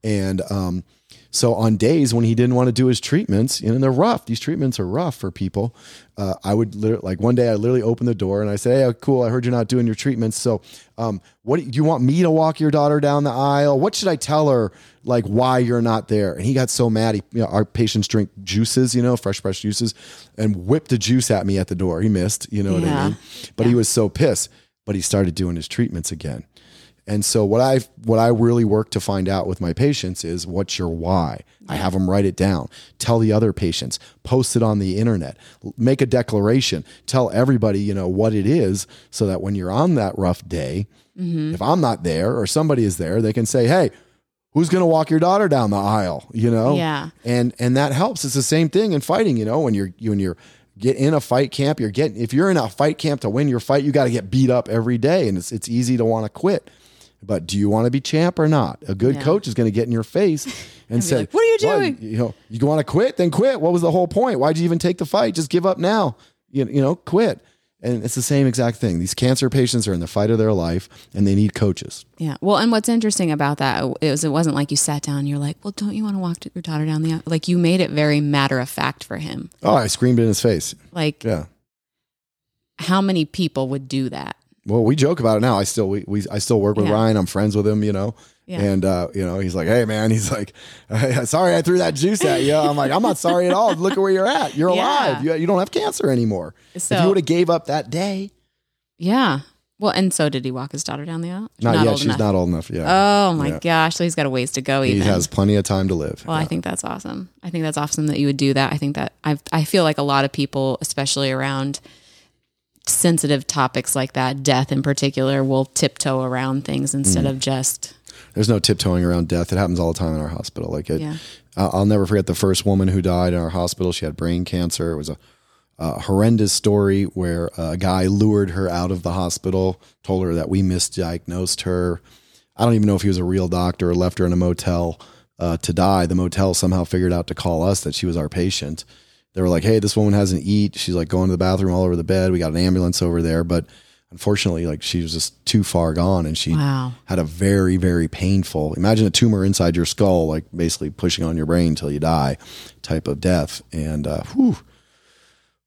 And um, So on days when he didn't want to do his treatments, you know, they're rough. These treatments are rough for people. Uh, I would literally, like one day I literally opened the door and I said, "Hey, cool. I heard you're not doing your treatments. So, um, what do you want me to walk your daughter down the aisle? What should I tell her? Like why you're not there?" And he got so mad. He, you know, our patients drink juices, you know, fresh fresh juices, and whipped a juice at me at the door. He missed, you know what Yeah. I mean? But he was so pissed. But he started doing his treatments again. And so what I what I really work to find out with my patients is what's your why. I have them write it down. Tell the other patients. Post it on the internet. Make a declaration. Tell everybody you know what it is, so that when you're on that rough day, Mm-hmm. if I'm not there or somebody is there, they can say, "Hey, who's going to walk your daughter down the aisle?" You know. Yeah. And and that helps. It's the same thing in fighting. You know, when you're when you're get in a fight camp, you're getting if you're in a fight camp to win your fight, you got to get beat up every day, and it's it's easy to want to quit. But do you want to be champ or not? A good Yeah. coach is going to get in your face and, be say, like, "What are you "Well, doing?" You know, you want to quit? Then quit. What was the whole point? Why'd you even take the fight? Just give up now. You, you know, quit. And it's the same exact thing. These cancer patients are in the fight of their life, and they need coaches. Yeah. Well, and what's interesting about that it was it wasn't like you sat down and you're like, well, don't you want to walk your daughter down the aisle? Like you made it very matter of fact for him. Oh, I screamed in his face. Like Yeah. how many people would do that? Well, we joke about it now. I still we, we I still work with Yeah. Ryan. I'm friends with him, you know. Yeah. And uh, you know, he's like, "Hey, man," he's like, "Sorry, I threw that juice at you." I'm like, "I'm not sorry at all. Look at where you're at. You're Yeah. alive. You, you don't have cancer anymore. if So- you would have gave up that day, Yeah. Well, and so did he walk his daughter down the aisle? not, yet. old She's enough. not old enough. Yeah, Oh my Yeah. gosh. So he's got a ways to go Even. he has plenty of time to live. Well, I think that's awesome. I think that's awesome that you would do that. I think that I I feel like a lot of people, especially around sensitive topics like that, death in particular, will tiptoe around things instead Mm. of just There's no tiptoeing around death. It happens all the time in our hospital. Like, it, Yeah. I'll never forget the first woman who died in our hospital. She had brain cancer. It was a, a horrendous story where a guy lured her out of the hospital, told her that we misdiagnosed her. I don't even know if he was a real doctor or left her in a motel uh, to die. The motel somehow figured out to call us that she was our patient. They were like, "Hey, this woman hasn't eat. She's like going to the bathroom all over the bed. We got an ambulance over there, but." Unfortunately, like she was just too far gone, and she Wow. had a very, very painful. Imagine a tumor inside your skull, like basically pushing on your brain until you die, type of death. And uh, whew,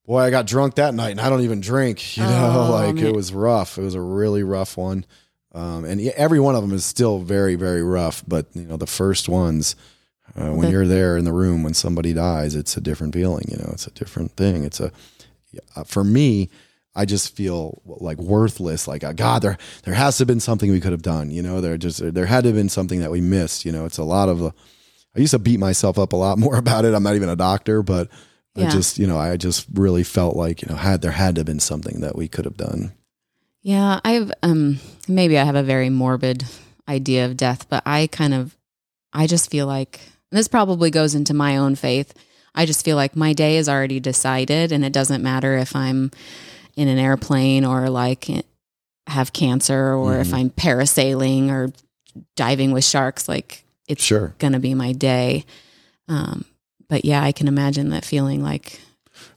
boy, I got drunk that night, and I don't even drink. You know, Oh, like man. it was rough. It was a really rough one, um, and every one of them is still very, very rough. But you know, the first ones, uh, when The- you're there in the room when somebody dies, it's a different feeling. You know, it's a different thing. It's a uh, for me. I just feel like worthless. Like uh, God, there there has to have been something we could have done. You know, there just there had to have been something that we missed. You know, it's a lot of. Uh, I used to beat myself up a lot more about it. I'm not even a doctor, but I just you know I just really felt like you know had there had to have been something that we could have done. Yeah, I've um maybe I have a very morbid idea of death, but I kind of I just feel like and this probably goes into my own faith. I just feel like my day is already decided and it doesn't matter if I'm in an airplane or like have cancer or if Mhm. I'm parasailing or diving with sharks like it's Sure. going to be my day. Um but yeah, I can imagine that feeling like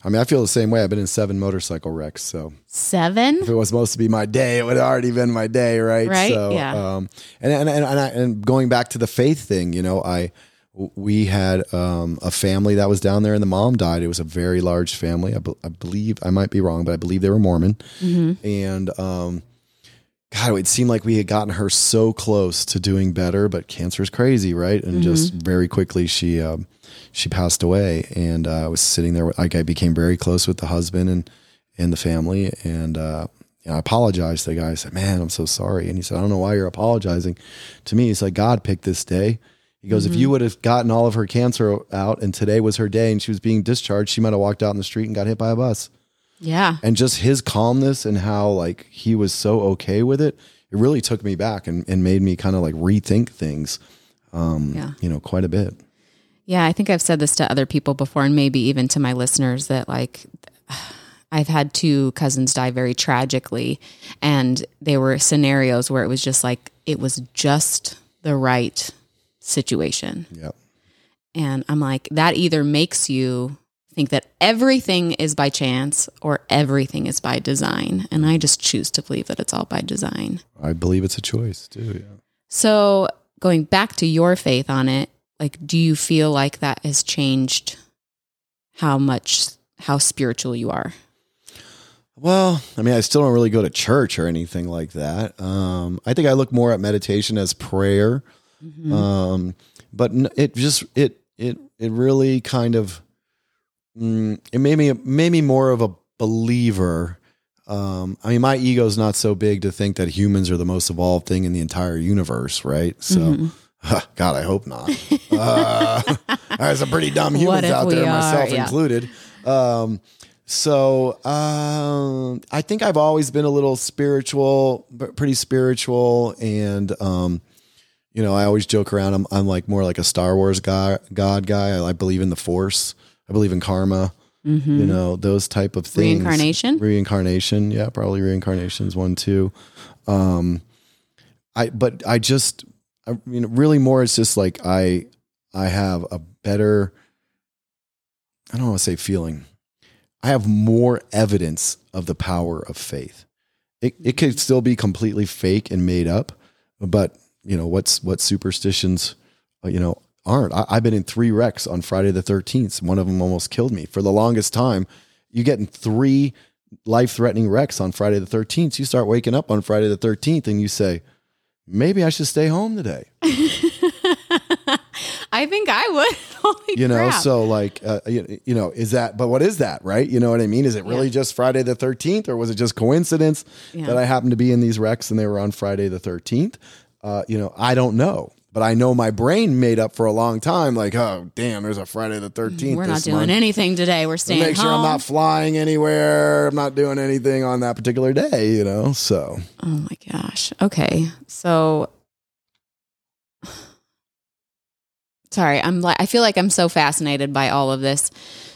I mean, I feel the same way. I've been in seven motorcycle wrecks, so 7 if it was supposed to be my day, it would have already been my day, right? Right, So, yeah. Um, and and and and, I, and going back to the faith thing, you know, I we had um, a family that was down there, and the mom died. It was a very large family. I, be- I believe I might be wrong, but I believe they were Mormon. And um, God, it seemed like we had gotten her so close to doing better, but cancer is crazy, right? And just very quickly, she um, she passed away, and uh, I was sitting there. Like I became very close with the husband and and the family, and uh, know, I apologized to the guy. I said, "Man, I'm so sorry." And he said, "I don't know why you're apologizing to me." He's like, "God picked this day." He goes, "If you would have gotten all of her cancer out, and today was her day, and she was being discharged, she might have walked out in the street and got hit by a bus." Yeah. and just his calmness and how like he was so okay with it it really took me back and, and made me kind of like rethink things um Yeah. you know quite a bit Yeah, I think I've said this to other people before, and maybe even to my listeners that like I've had two cousins die very tragically, and they were scenarios where it was just like it was just the right situation. yeah And I'm like, that either makes you think that everything is by chance or everything is by design. And I just choose to believe that it's all by design. i believe it's a choice too yeah So, going back to your faith on it, like do you feel like that has changed how much how spiritual you are? Well, I mean, I still don't really go to church or anything like that. Um, I think I look more at meditation as prayer. Mm-hmm. Um, but it just it it it really kind of mm, it made me made me more of a believer. Um, I mean, my ego's not so big to think that humans are the most evolved thing in the entire universe, right? So, Mm-hmm. God, I hope not. uh, there's some pretty dumb humans out there, are? myself Yeah. included. Um, so um, I think I've always been a little spiritual, but pretty spiritual, and um, you know, I always joke around. I'm I'm like more like a Star Wars guy, God guy. I, I believe in the Force. I believe in karma. You know, those type of things. Mm-hmm. Reincarnation? Reincarnation. Yeah, probably reincarnation is one too. Um, I but I just I mean really more it's just like I I have a better I don't want to say feeling. I have more evidence of the power of faith. It it could still be completely fake and made up, but you know what's what superstitions uh, you know aren't. I, I've been in three wrecks on Friday the thirteenth. One of them almost killed me. For the longest time, you get in three life threatening wrecks on Friday the thirteenth. You start waking up on Friday the thirteenth and you say, maybe I should stay home today. I think I would. Holy you know crap. so like uh, you, you know is that but what is that right you know what i mean is it really Yeah. just friday the 13th or was it just coincidence Yeah. that i happened to be in these wrecks and they were on friday the 13th uh, you know i don't know but i know my brain made up for a long time like oh damn there's a friday the 13th We're not doing month. anything today. We're staying make sure home. i'm not flying anywhere i'm not doing anything on that particular day you know so Oh my gosh. Okay. So Sorry, I'm like I feel like I'm so fascinated by all of this.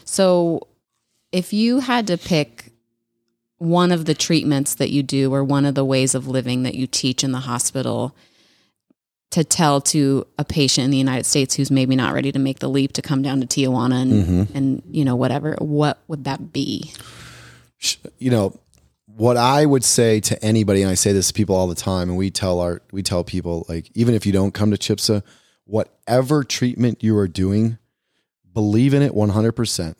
So if you had to pick one of the treatments that you do or one of the ways of living that you teach in the hospital to tell to a patient in the United States who's maybe not ready to make the leap to come down to Tijuana and Mm-hmm. and you know whatever, what would that be? you know what i would say to anybody and i say this to people all the time and we tell our we tell people like even if you don't come to CHIPSA whatever treatment you are doing believe in it 100%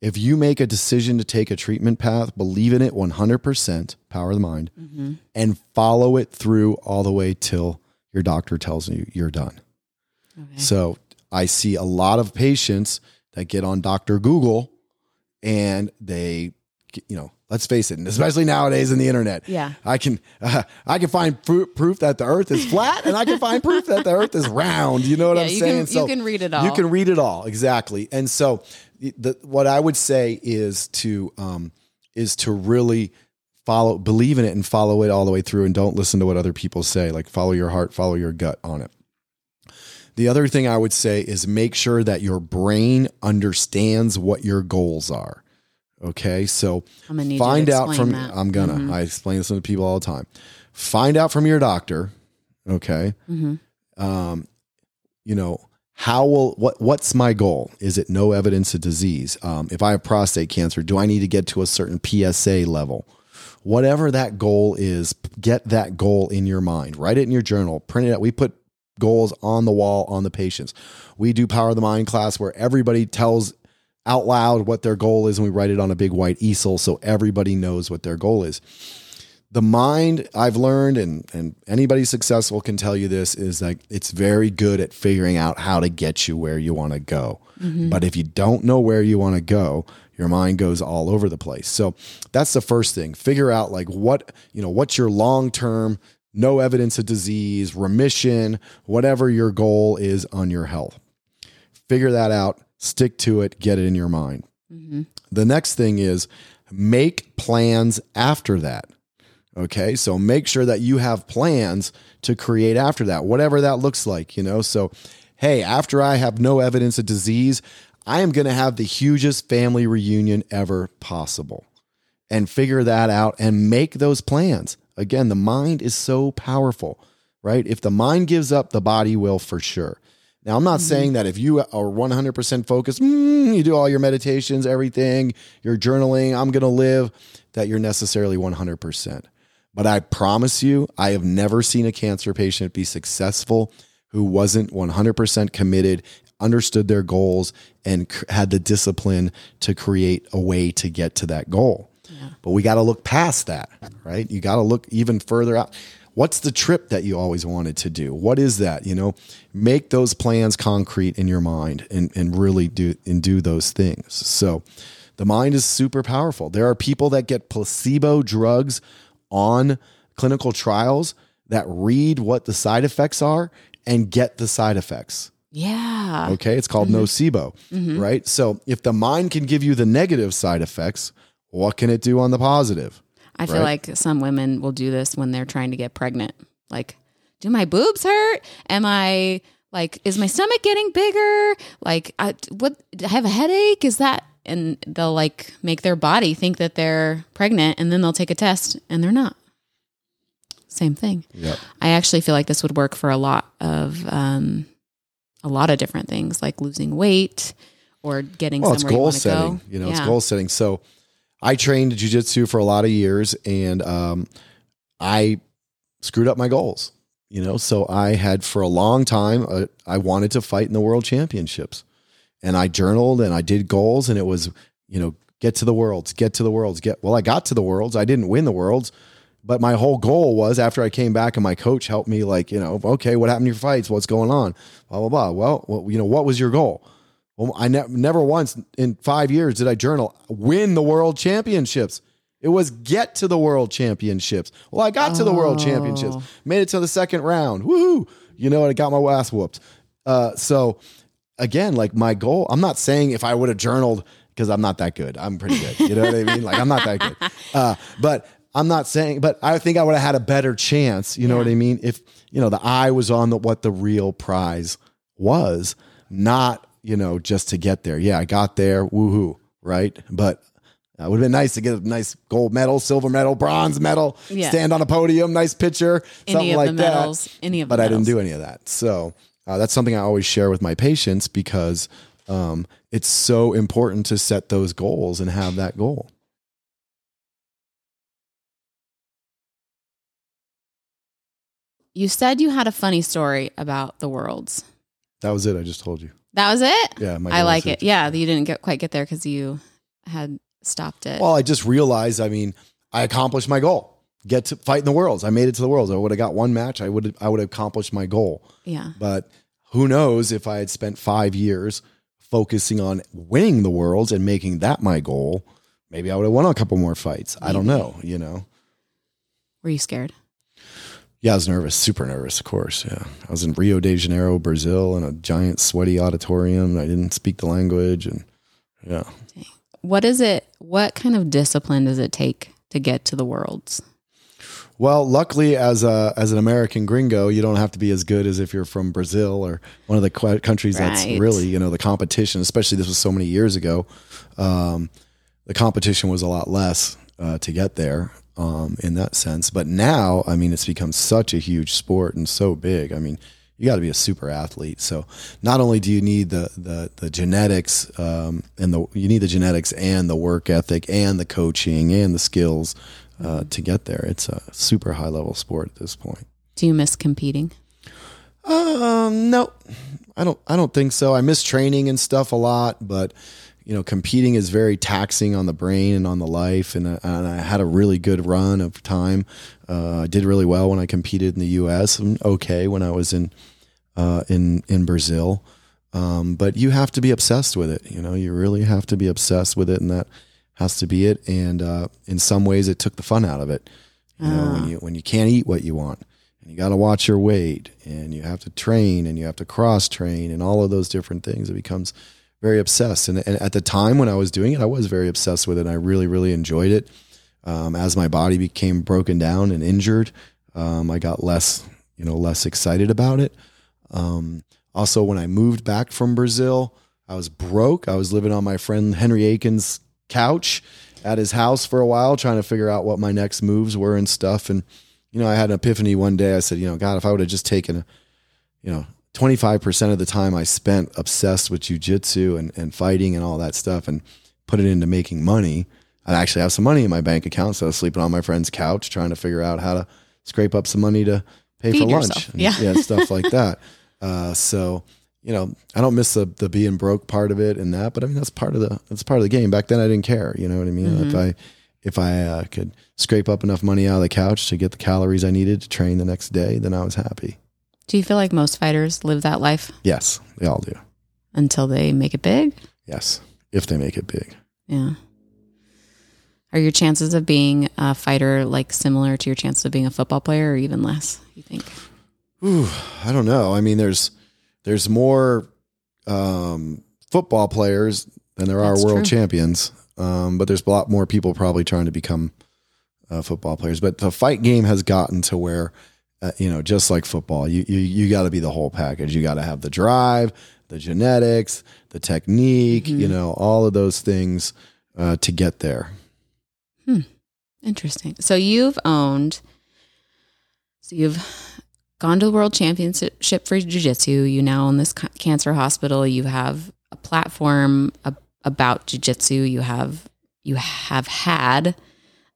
if you make a decision to take a treatment path believe in it 100% power of the mind and follow it through all the way till your doctor tells you you're done so I see a lot of patients that get on Dr. Google and they, you know, let's face it, and especially nowadays in the internet. Yeah. I can, uh, I can find proof, proof that the earth is flat and I can find proof that the earth is round. You know what Yeah, I'm saying? can- you can read it all. You can read it all. Exactly. And so the, what I would say is to, um, is to really follow, believe in it and follow it all the way through and don't listen to what other people say. Like follow your heart, follow your gut on it. The other thing I would say is make sure that your brain understands what your goals are. Okay. So I'm gonna need you to find out from, that. Mm-hmm. I'm gonna, I explain this to people all the time. Find out from your doctor. Okay. Mm-hmm. Um, you know, how will, what, what's my goal? Is it no evidence of disease? Um, if I have prostate cancer, do I need to get to a certain PSA level? Whatever that goal is, get that goal in your mind. Write it in your journal. Print it out. We put goals on the wall on the patients. We do Power of the Mind class where everybody tells out loud what their goal is and we write it on a big white easel so everybody knows what their goal is. The mind, I've learned, and, and anybody successful can tell you this, is like it's very good at figuring out how to get you where you want to go. Mm-hmm. But if you don't know where you want to go, your mind goes all over the place. So that's the first thing. Figure out like what, you know, what's your long term, no evidence of disease, remission, whatever your goal is on your health. Figure that out, stick to it, get it in your mind. Mm-hmm. The next thing is make plans after that. Okay. So make sure that you have plans to create after that, whatever that looks like, you know? So, hey, after I have no evidence of disease, I am going to have the hugest family reunion ever possible and figure that out and make those plans. Again, the mind is so powerful, right? If the mind gives up, the body will for sure. Now, I'm not saying that if you are 100% focused, mm, you do all your meditations, everything, you're journaling, I'm going to live, that you're necessarily 100%. But I promise you, I have never seen a cancer patient be successful who wasn't 100% committed, understood their goals, and c- had the discipline to create a way to get to that goal. But we got to look past that, right? You got to look even further out. What's the trip that you always wanted to do? What is that? You know, make those plans concrete in your mind and, and really do and do those things. So the mind is super powerful. There are people that get placebo drugs on clinical trials that read what the side effects are and get the side effects. Yeah. Okay. It's called nocebo, right? So if the mind can give you the negative side effects, what can it do on the positive? I feel Right. like some women will do this when they're trying to get pregnant. Like, do my boobs hurt? Am I like, is my stomach getting bigger? Like, I, what? I have a headache? Is that? And they'll like make their body think that they're pregnant, and then they'll take a test and they're not. Same thing. Yep. I actually feel like this would work for a lot of um, a lot of different things, like losing weight or getting Well, it's somewhere you goal to setting. go. You know, it's goal setting. So I trained jujitsu for a lot of years and um, I screwed up my goals. You know, so I had for a long time, uh, I wanted to fight in the world championships. And I journaled and I did goals and it was, you know, get to the worlds, get to the worlds, get, well, I got to the worlds. I didn't win the worlds. But my whole goal was after I came back and my coach helped me, like, you know, okay, what happened to your fights? What's going on? Blah, blah, blah. Well, well you know, what was your goal? Well, I ne- never once in five years did I journal win the world championships. It was get to the world championships. Well, I got to the world championships, Oh. made it to the second round. Woohoo! You know, and I got my ass whooped. Uh, so again, like my goal, I'm not saying if I would have journaled because I'm not that good. I'm pretty good. You know what I mean? Like I'm not that good. Uh, but I'm not saying, but I think I would have had a better chance. You know what I mean? If you know the eye was on the what the real prize was, not you know just to get there. Yeah, I got there. Woohoo! Right? But uh, it would have been nice to get a nice gold medal, silver medal, bronze medal, Yeah. stand on a podium, nice picture, Any something like the that medals, any of the but I didn't do any of that. So uh, that's something I always share with my patients because um, it's so important to set those goals and have that goal. You said you had a funny story about the worlds. That was it. I just told you. That was it. Yeah, my I like it. Yeah, you didn't get quite get there because you had stopped it. Well, I just realized. I mean, I accomplished my goal. Get to fight in the worlds. I made it to the worlds. I would have got one match. I would. I would have accomplished my goal. yeah, But who knows if I had spent five years focusing on winning the worlds and making that my goal, maybe I would have won a couple more fights. I don't know. You know. were you scared? Yeah, I was nervous, super nervous, of course. Yeah. I was in Rio de Janeiro, Brazil, in a giant sweaty auditorium. I didn't speak the language. And yeah. What is it? What kind of discipline does it take to get to the worlds? Well, luckily, as a as an American gringo, you don't have to be as good as if you're from Brazil or one of the qu- countries that's really you know the competition. Especially this was so many years ago. Um, the competition was a lot less uh, to get there um, in that sense. But now, I mean, it's become such a huge sport and so big. I mean, you got to be a super athlete. So not only do you need the the the genetics um, and the you need the genetics and the work ethic and the coaching and the skills uh, to get there. It's a super high level sport at this point. Do you miss competing? Um, no, I don't. I don't think so. I miss training and stuff a lot, but you know, competing is very taxing on the brain and on the life. And, uh, and I had a really good run of time. Uh, I did really well when I competed in the U.S. and okay when I was in uh, in in Brazil. Um, but you have to be obsessed with it. You know, you really have to be obsessed with it, and that has to be it. And uh, in some ways, it took the fun out of it. You know, when you when you can't eat what you want, and you got to watch your weight, and you have to train, and you have to cross train, and all of those different things, it becomes very obsessed. And, and at the time when I was doing it, I was very obsessed with it. And I really, really enjoyed it. Um, as my body became broken down and injured, um, I got less, you know, less excited about it. Um, also, when I moved back from Brazil, I was broke. I was living on my friend Henry Aiken's couch at his house for a while, trying to figure out what my next moves were and stuff. And, you know, I had an epiphany one day. I said, you know, God, if I would have just taken, a, you know, 25% of the time I spent obsessed with jujitsu and, and fighting and all that stuff and put it into making money, I'd actually have some money in my bank account. So I was sleeping on my friend's couch trying to figure out how to scrape up some money to pay Feed for lunch. and- Yeah. yeah, stuff like that. Uh, so you know, I don't miss the the being broke part of it and that, but I mean that's part of the that's part of the game. Back then, I didn't care. You know what I mean? Mm-hmm. If I if I uh, could scrape up enough money out of the couch to get the calories I needed to train the next day, then I was happy. Do you feel like most fighters live that life Yes, they all do. until they make it big? Yes, if they make it big. Yeah. Are your chances of being a fighter like similar to your chances of being a football player or even less, you think? Ooh, I don't know. I mean, there's there's more um, football players than there That's are world true. champions, um, but there's a lot more people probably trying to become uh, football players. But the fight game has gotten to where, uh, you know, just like football, you you, you got to be the whole package. You got to have the drive, the genetics, the technique, Mm-hmm. you know, all of those things uh, to get there. Interesting. So you've owned, so you've gone to the world championship for jiu-jitsu. You now own this ca- cancer hospital. You have a platform ab- about jiu-jitsu. You have, you have had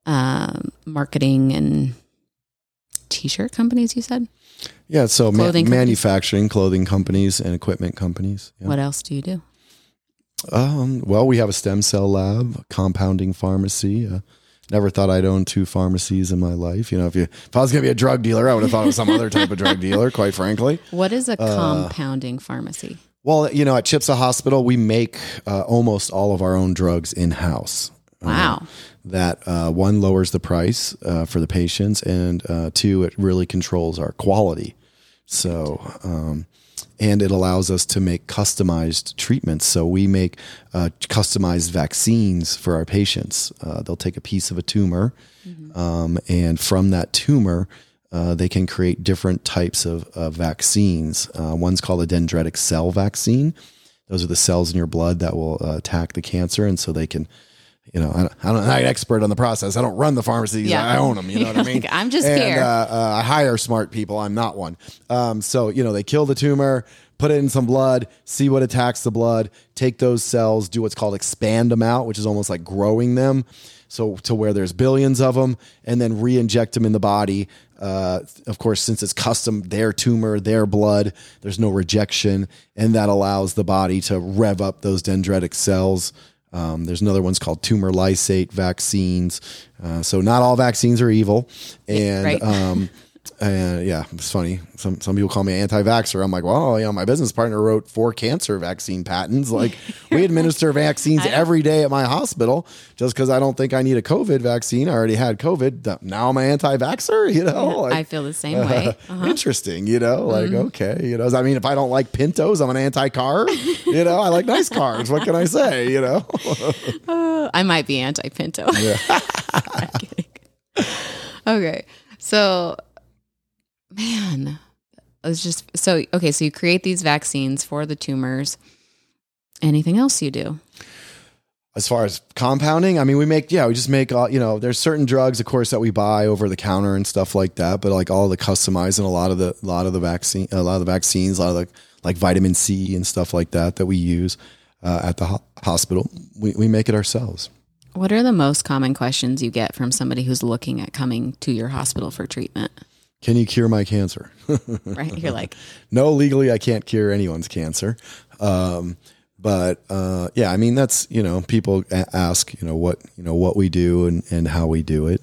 um, marketing and t-shirt companies, you said? Yeah, so Clothing companies. manufacturing, clothing companies, and equipment companies. Yeah. What else do you do? Um, well, we have a stem cell lab, a compounding pharmacy. Uh, never thought I'd own two pharmacies in my life. You know, if you if I was gonna be a drug dealer, I would have thought it was some other type of drug dealer. Quite frankly. What is a Uh, compounding pharmacy? Well, you know, at CHIPSA Hospital, we make uh, almost all of our own drugs in house. Wow. That uh, one lowers the price uh, for the patients, and uh, two, it really controls our quality. So, um, and it allows us to make customized treatments. So we make uh, customized vaccines for our patients. Uh, they'll take a piece of a tumor, um, and from that tumor, uh, they can create different types of, of vaccines. Uh, one's called a dendritic cell vaccine. Those are the cells in your blood that will uh, attack the cancer, and so they can. You know, I don't, I don't, I'm not an expert on the process. I don't run the pharmacies. Yeah. I own them. You know what I mean? Like, I'm just and, here. Uh, uh, I hire smart people. I'm not one. Um, so you know, they kill the tumor, put it in some blood, see what attacks the blood, take those cells, do what's called expand them out, which is almost like growing them, so to where there's billions of them, and then re-inject them in the body. Uh, of course, since it's custom, their tumor, their blood, there's no rejection, and that allows the body to rev up those dendritic cells. Um, there's another one's called tumor lysate vaccines. Uh, so not all vaccines are evil, and right. um, yeah, it's funny. Some some people call me anti-vaxxer. I'm like, well, you know, my business partner wrote four cancer vaccine patents. Like, we administer vaccines every day at my hospital. Just because I don't think I need a COVID vaccine, I already had COVID. Now I'm an anti-vaxxer. You know, like, I feel the same way. Uh-huh. interesting. You know, like okay, you know, I mean, if I don't like Pintos, I'm an anti-car. you know, I like nice cars. What can I say? You know. Uh, I might be anti Pinto. I'm kidding. Okay. So, man, it's just so okay. So, you create these vaccines for the tumors. Anything else you do? as far as compounding i mean we make yeah we just make all you know there's certain drugs of course that we buy over the counter and stuff like that but like all the customizing a lot of the a lot of the vaccine a lot of the vaccines a lot of the like vitamin c and stuff like that that we use uh, at the ho- hospital we, we make it ourselves What are the most common questions you get from somebody who's looking at coming to your hospital for treatment? Can you cure my cancer? Right? You're like, no legally i can't cure anyone's cancer. Um, but uh, yeah i mean that's you know people a- ask you know what you know what we do and, and how we do it.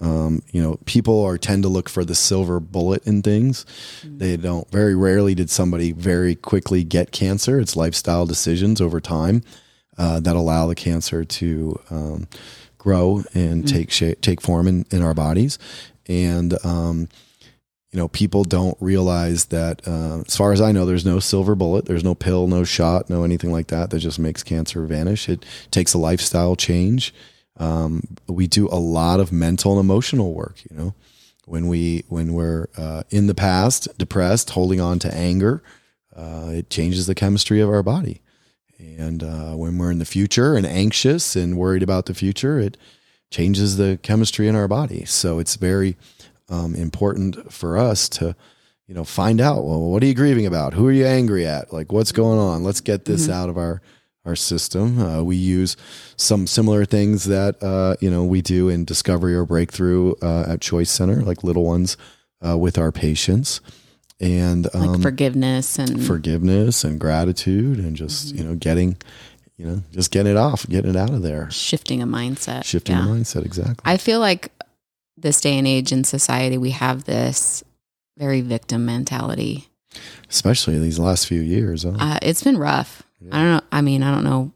Um, you know people are tend to look for the silver bullet in things. They don't very rarely did somebody very quickly get cancer. It's lifestyle decisions over time uh, that allow the cancer to um, grow and take shape take form in, in our bodies. And um, you know, people don't realize that, uh, as far as I know, there's no silver bullet, there's no pill, no shot, no anything like that that just makes cancer vanish. It takes a lifestyle change. Um, we do a lot of mental and emotional work. You know, when we when we're uh, in the past, depressed, holding on to anger, uh, it changes the chemistry of our body. And uh, when we're in the future and anxious and worried about the future, it changes the chemistry in our body. So it's very um, important for us to, you know, find out. Well, what are you grieving about? Who are you angry at? Like, what's going on? Let's get this out of our our system. Uh, we use some similar things that uh, you know we do in discovery or breakthrough uh, at Choice Center, like little ones uh, with our patients. and like um, forgiveness and forgiveness and gratitude and just Mm-hmm. you know getting you know just getting it off getting it out of there shifting a mindset. shifting Yeah. the mindset exactly I feel like this day and age in society, we have this very victim mentality. especially these last few years huh? Uh, it's been rough. I don't know. I mean, I don't know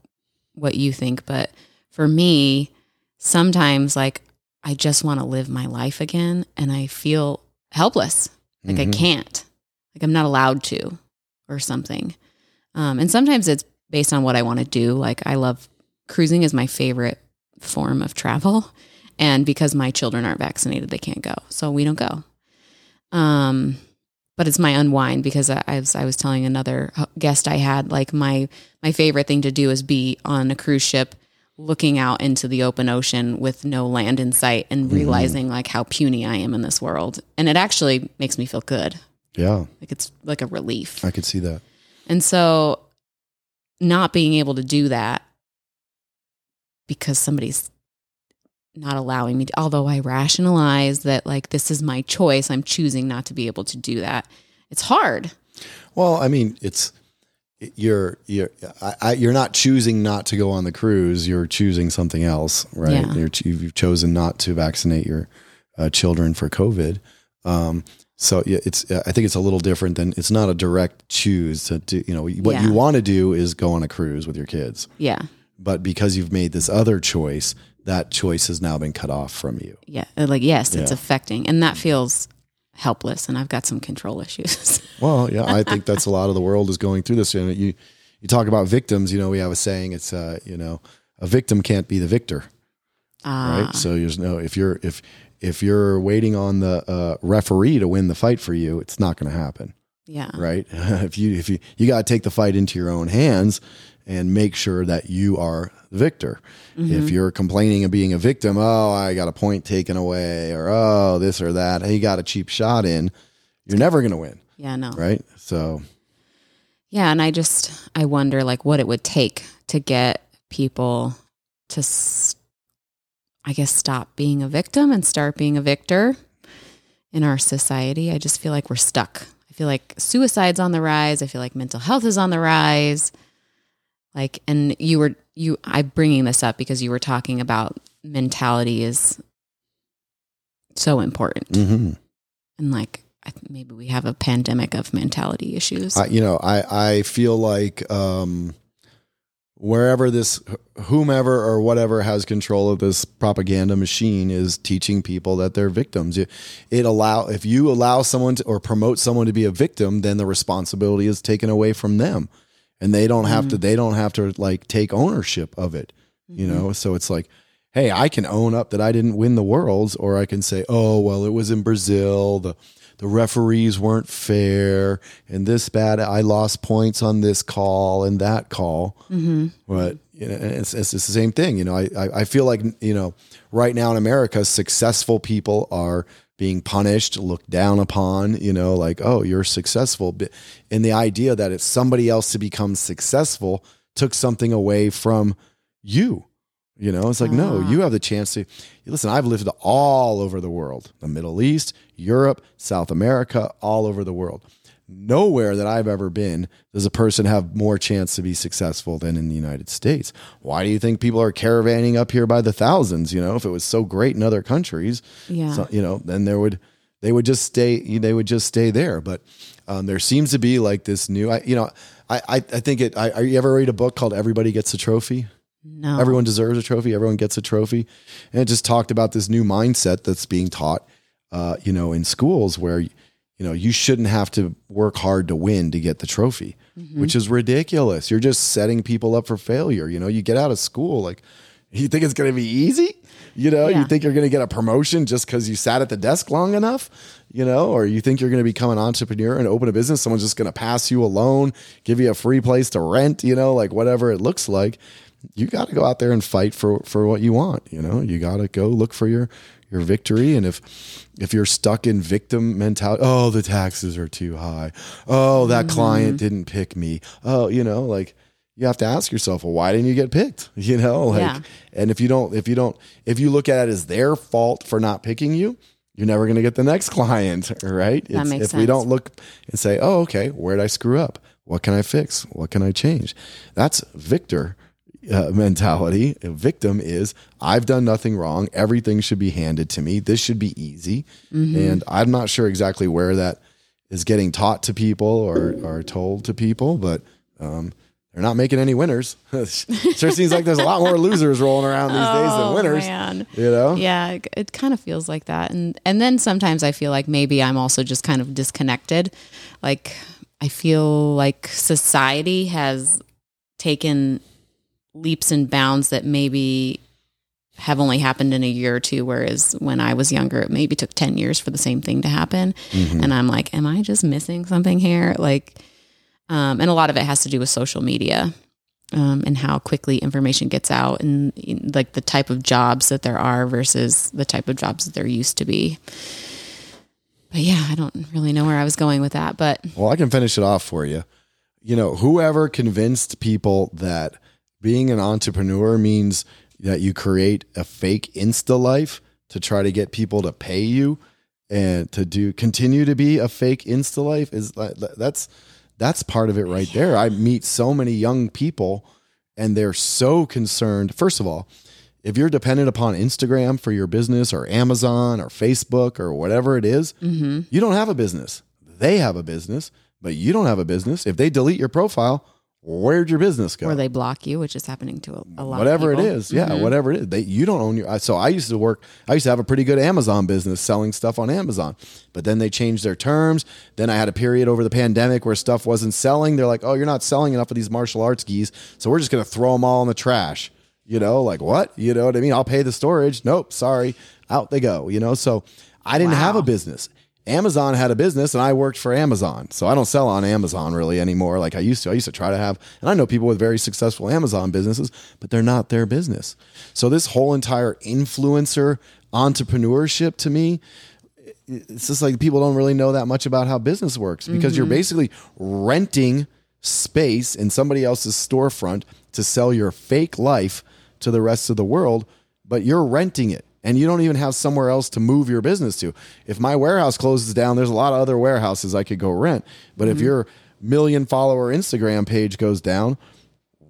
what you think, but for me, sometimes like I just want to live my life again and I feel helpless. Like I Mhm. can't. Like I'm not allowed to or something. Um, and sometimes it's based on what I want to do. Like I love cruising is my favorite form of travel. And because my children aren't vaccinated, they can't go. So we don't go. Um, but it's my unwind because I, I was I was telling another guest I had like my my favorite thing to do is be on a cruise ship looking out into the open ocean with no land in sight and realizing like how puny I am in this world. And it actually makes me feel good. yeah Like it's like a relief. i could see that And so not being able to do that because somebody's not allowing me to, although I rationalize that like this is my choice, I'm choosing not to be able to do that. It's hard. well i mean it's you're you're I, I, you're not choosing not to go on the cruise you're choosing something else right Yeah. You're, you've chosen not to vaccinate your uh, children for covid um, so yeah, it's I think it's a little different than it's not a direct choose to do. You know what Yeah. you want to do is go on a cruise with your kids, Yeah. but because you've made this other choice, that choice has now been cut off from you. Yeah. Uh, Like, yes, it's Yeah. affecting. And that feels helpless. And I've got some control issues. Well, yeah, I think that's a lot of the world is going through this. And you you talk about victims. You know, we have a saying. It's uh, you know, a victim can't be the victor, uh, right? So there's no if you're if if you're waiting on the uh, referee to win the fight for you, it's not going to happen. Yeah. right? if you if you you got to take the fight into your own hands and make sure that you are the victor. If mm-hmm. you're complaining of being a victim, oh, I got a point taken away, or oh, this or that, he got a cheap shot in, you're never going to win, Yeah. No. right? So Yeah, and I just I wonder like what it would take to get people to s- I guess stop being a victim and start being a victor in our society. I just feel like we're stuck. I feel like suicide's on the rise. I feel like mental health is on the rise. Like and you were you I'm bringing this up because you were talking about mentality is so important. mhm. And like maybe we have a pandemic of mentality issues. I, you know, I I feel like um, wherever this whomever or whatever has control of this propaganda machine is teaching people that they're victims. It, it allow if you allow someone to, or promote someone to be a victim, then the responsibility is taken away from them, and they don't have to. They don't have to like take ownership of it. You know, so it's like. Hey, I can own up that I didn't win the worlds, or I can say, "Oh, well, it was in Brazil. The the referees weren't fair and this bad i lost points on this call and that call Mhm. but you know it's, it's the same thing you know I, I i feel like you know right now in america successful people are being punished looked down upon you know like oh you're successful But- and the idea that it's somebody else to become successful took something away from you you know, it's like, no, Ah. you have the chance to listen. I've lived all over the world the Middle East, Europe, South America, all over the world. Nowhere that I've ever been does a person have more chance to be successful than in the United States. Why do you think people are caravanning up here by the thousands? You know, if it was so great in other countries, Yeah. so, you know, then there would they would just stay they would just stay there. But um, there seems to be like this new, I, you know, I I, I think it. I, are you ever read a book called Everybody Gets a Trophy? no. Everyone deserves a trophy. Everyone gets a trophy. And it just talked about this new mindset that's being taught, uh, you know, in schools where, you know, you shouldn't have to work hard to win to get the trophy, mm-hmm. which is ridiculous. You're just setting people up for failure. You know, you get out of school, like, you think it's going to be easy? You know, Yeah. you think you're going to get a promotion just because you sat at the desk long enough, you know, or you think you're going to become an entrepreneur and open a business. Someone's just going to pass you a loan, give you a free place to rent, you know, like whatever it looks like you got to go out there and fight for for what you want you know you got to go look for your your victory and if if you're stuck in victim mentality oh the taxes are too high oh that mm-hmm. client didn't pick me oh you know like you have to ask yourself well why didn't you get picked you know like Yeah. and if you don't if you don't if you look at it as their fault for not picking you you're never going to get the next client, right? It's- makes if we don't look and say, "Oh, okay, where did I screw up? What can I fix? What can I change?" That's victor uh, mentality. A victim is I've done nothing wrong. Everything should be handed to me. This should be easy. Mm-hmm. And I'm not sure exactly where that is getting taught to people or or told to people, but um, they're not making any winners. It sure seems like there's a lot more losers rolling around these days than Oh, winners. man. You know? Yeah, it, it kind of feels like that. And and then sometimes I feel like maybe I'm also just kind of disconnected. Like I feel like society has taken leaps and bounds that maybe have only happened in a year or two whereas when I was younger it maybe took 10 years for the same thing to happen. And I'm like, am I just missing something here? Like um, and a lot of it has to do with social media um, and how quickly information gets out and like the type of jobs that there are versus the type of jobs that there used to be. But yeah, I don't really know where I was going with that, but Well, I can finish it off for you. You know, whoever convinced people that being an entrepreneur means that you create a fake Insta life to try to get people to pay you and to do continue to be a fake Insta life is that's that's part of it right there. I meet so many young people and they're so concerned. First of all, if you're dependent upon Instagram for your business or Amazon or Facebook or whatever it is, mm-hmm. you don't have a business. They have a business, but you don't have a business. If they delete your profile, where'd your business go? or they block you, which is happening to a, a lot whatever it. Mm-hmm. yeah, whatever it is. They you don't own your. So I used to work. I used to have a pretty good Amazon business selling stuff on Amazon, but then they changed their terms. Then I had a period over the pandemic where stuff wasn't selling. They're like, "Oh, you're not selling enough of these martial arts gis, so we're just going to throw them all in the trash." You know, like what? You know what I mean? I'll pay the storage. Nope, sorry, out they go. You know, so I didn't have a business. Amazon had a business and I worked for Amazon. So I don't sell on Amazon really anymore like I used to. I used to try to have, and I know people with very successful Amazon businesses, but they're not their business. So this whole entire influencer entrepreneurship to me, it's just like people don't really know that much about how business works because you're mm-hmm. basically renting space in somebody else's storefront to sell your fake life to the rest of the world, but you're renting it and you don't even have somewhere else to move your business to. If my warehouse closes down, there's a lot of other warehouses I could go rent. But if mm-hmm. your million follower Instagram page goes down,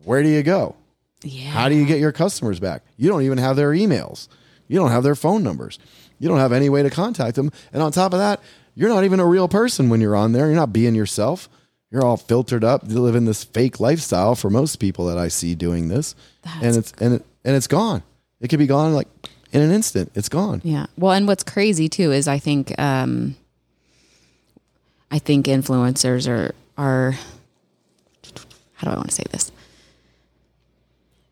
where do you go? Yeah. How do you get your customers back? You don't even have their emails. You don't have their phone numbers. You don't have any way to contact them. And on top of that, you're not even a real person when you're on there. You're not being yourself. You're all filtered up. You live in this fake lifestyle for most people that I see doing this. and it's and it, and it's gone. It could be gone like in an instant. It's gone. Yeah. Well, and what's crazy too is I think um I think influencers are are how do I want to say this?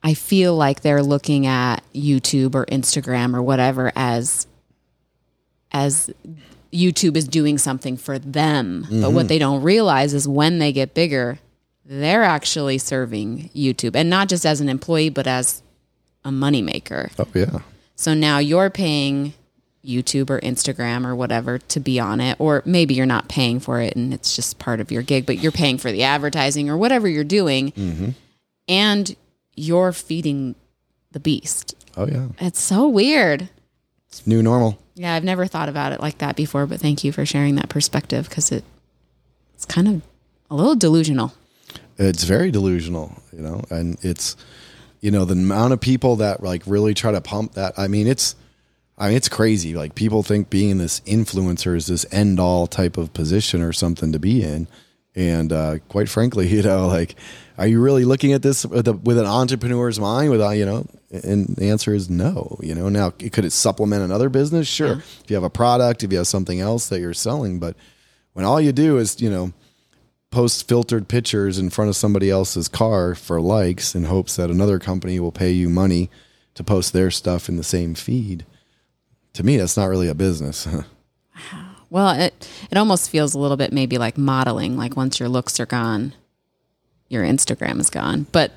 I feel like they're looking at YouTube or Instagram or whatever as as YouTube is doing something for them. But what they don't realize is when they get bigger, they're actually serving YouTube and not just as an employee but as a moneymaker. Oh yeah. So now you're paying YouTube or Instagram or whatever to be on it, or maybe you're not paying for it and it's just part of your gig, but you're paying for the advertising or whatever you're doing, mm-hmm. and you're feeding the beast. Oh yeah. It's so weird. It's new normal. Yeah, I've never thought about it like that before, but thank you for sharing that perspective because it it's kind of a little delusional. It's very delusional, you know, and it's you know the amount of people that like really try to pump that. I mean, it's I mean it's crazy. Like people think being this influencer is this end all type of position or something to be in, and uh, quite frankly, you know, like are you really looking at this with, a, with an entrepreneur's mind? With uh, you know, and the answer is no. You know, now could it supplement another business? Sure, if you have a product, if you have something else that you're selling, but when all you do is you know post filtered pictures in front of somebody else's car for likes in hopes that another company will pay you money to post their stuff in the same feed. To me, that's not really a business. Well, it it almost feels a little bit maybe like modeling, like once your looks are gone, your Instagram is gone. But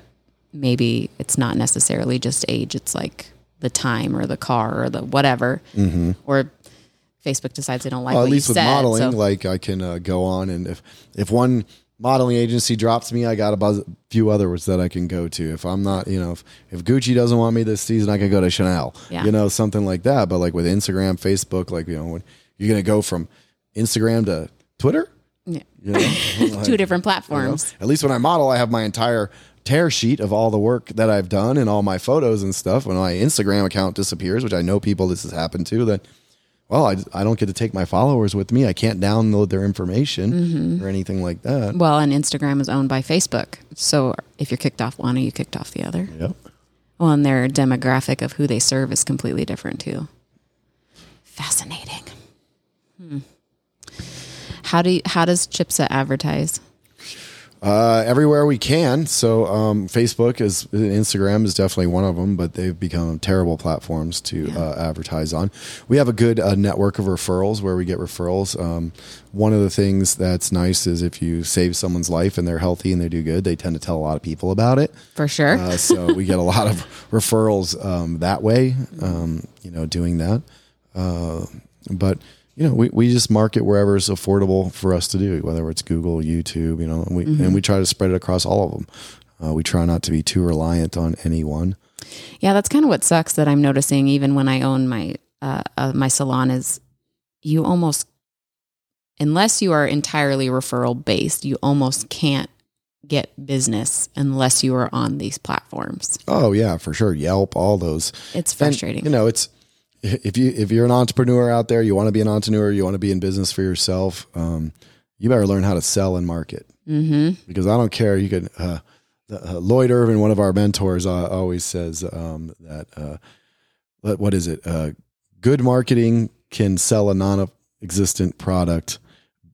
maybe it's not necessarily just age, it's like the time or the car or the whatever. Mm-hmm. Or Facebook decides they don't like well, at least with said. modeling, so- like I can uh, go on and if if one modeling agency drops me, I got a buzz, few others that I can go to. If I'm not, you know, if, if Gucci doesn't want me this season, I can go to Chanel, Yeah. you know, something like that. But like with Instagram, Facebook, like, you know, when you're going to go from Instagram to Twitter, Yeah. you know, like, Two different you know, platforms. at least when I model, I have my entire tear sheet of all the work that I've done and all my photos and stuff. When my Instagram account disappears, which I know people this has happened to, that well, I, I don't get to take my followers with me. I can't download their information Mm-hmm. or anything like that. Well, and Instagram is owned by Facebook. So if you're kicked off one, are you kicked off the other? Yep. Well, and their demographic of who they serve is completely different too. Fascinating. Hmm. How do you, how does Chipsa advertise? Uh, everywhere we can. So um, Facebook is Instagram is definitely one of them, but they've become terrible platforms to uh, advertise on. We have a good uh, network of referrals where we get referrals. Um, one of the things that's nice is if you save someone's life and they're healthy and they do good, they tend to tell a lot of people about it. For sure. Uh, so we get a lot of referrals um, that way. Um, you know, doing that. Uh, but you know, we, we just market wherever is affordable for us to do, whether it's Google, YouTube, you know, and we and we try to spread it across all of them. Uh, we try not to be too reliant on any one. Yeah, that's kind of what sucks that I'm noticing even when I own my uh, uh, my salon is you almost unless you are entirely referral based, you almost can't get business unless you are on these platforms. Oh yeah, for sure. Yelp, all those. It's And, frustrating. you know, it's if you if you're an entrepreneur out there, you want to be an entrepreneur, you want to be in business for yourself. Um, you better learn how to sell and market. hmm because I don't care. You could. Uh, uh, Lloyd Irvin, one of our mentors, uh, always says um, that uh, what, what is it? Uh, good marketing can sell a non-existent product.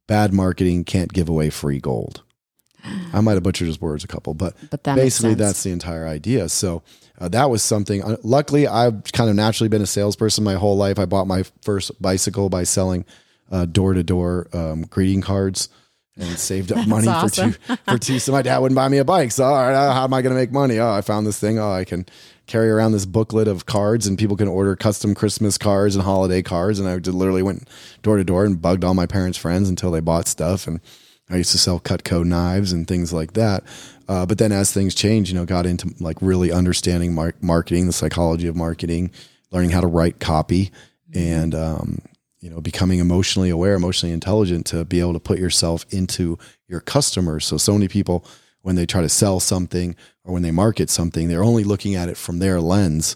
Bad marketing can't give away free gold. I might have butchered his words a couple, but But that basically that's the entire idea. So uh, that was something. Uh, luckily, I've kind of naturally been a salesperson my whole life. I bought my first bicycle by selling door to door greeting cards and saved up money awesome. for two for two. So my dad wouldn't buy me a bike. So all right, uh, how am I going to make money? Oh, I found this thing. Oh, I can carry around this booklet of cards, and people can order custom Christmas cards and holiday cards. And I literally went door to door and bugged all my parents' friends until they bought stuff. And I used to sell Cutco knives and things like that. Uh, but then as things changed, you know, got into like really understanding mar- marketing, the psychology of marketing, learning how to write copy, and um, you know, becoming emotionally aware, emotionally intelligent to be able to put yourself into your customers. So, so many people, when they try to sell something or when they market something, they're only looking at it from their lens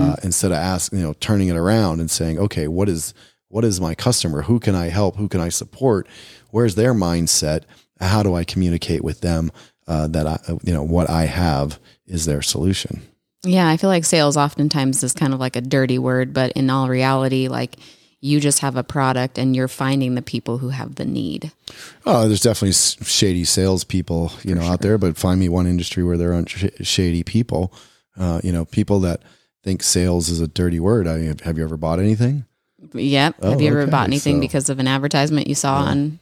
uh, instead of asking, you know, turning it around and saying, okay, what is, what is my customer? Who can I help? Who can I support? Where's their mindset? How do I communicate with them uh, that I, you know, what I have is their solution? Yeah, I feel like sales oftentimes is kind of like a dirty word, but in all reality, like you just have a product and you're finding the people who have the need. Oh, there's definitely shady salespeople, you know, out there. But find me one industry where there aren't sh- shady people. Uh, you know, people that think sales is a dirty word. I mean, have you ever bought anything? Yep. Oh, have you ever okay, bought anything so- because of an advertisement you saw on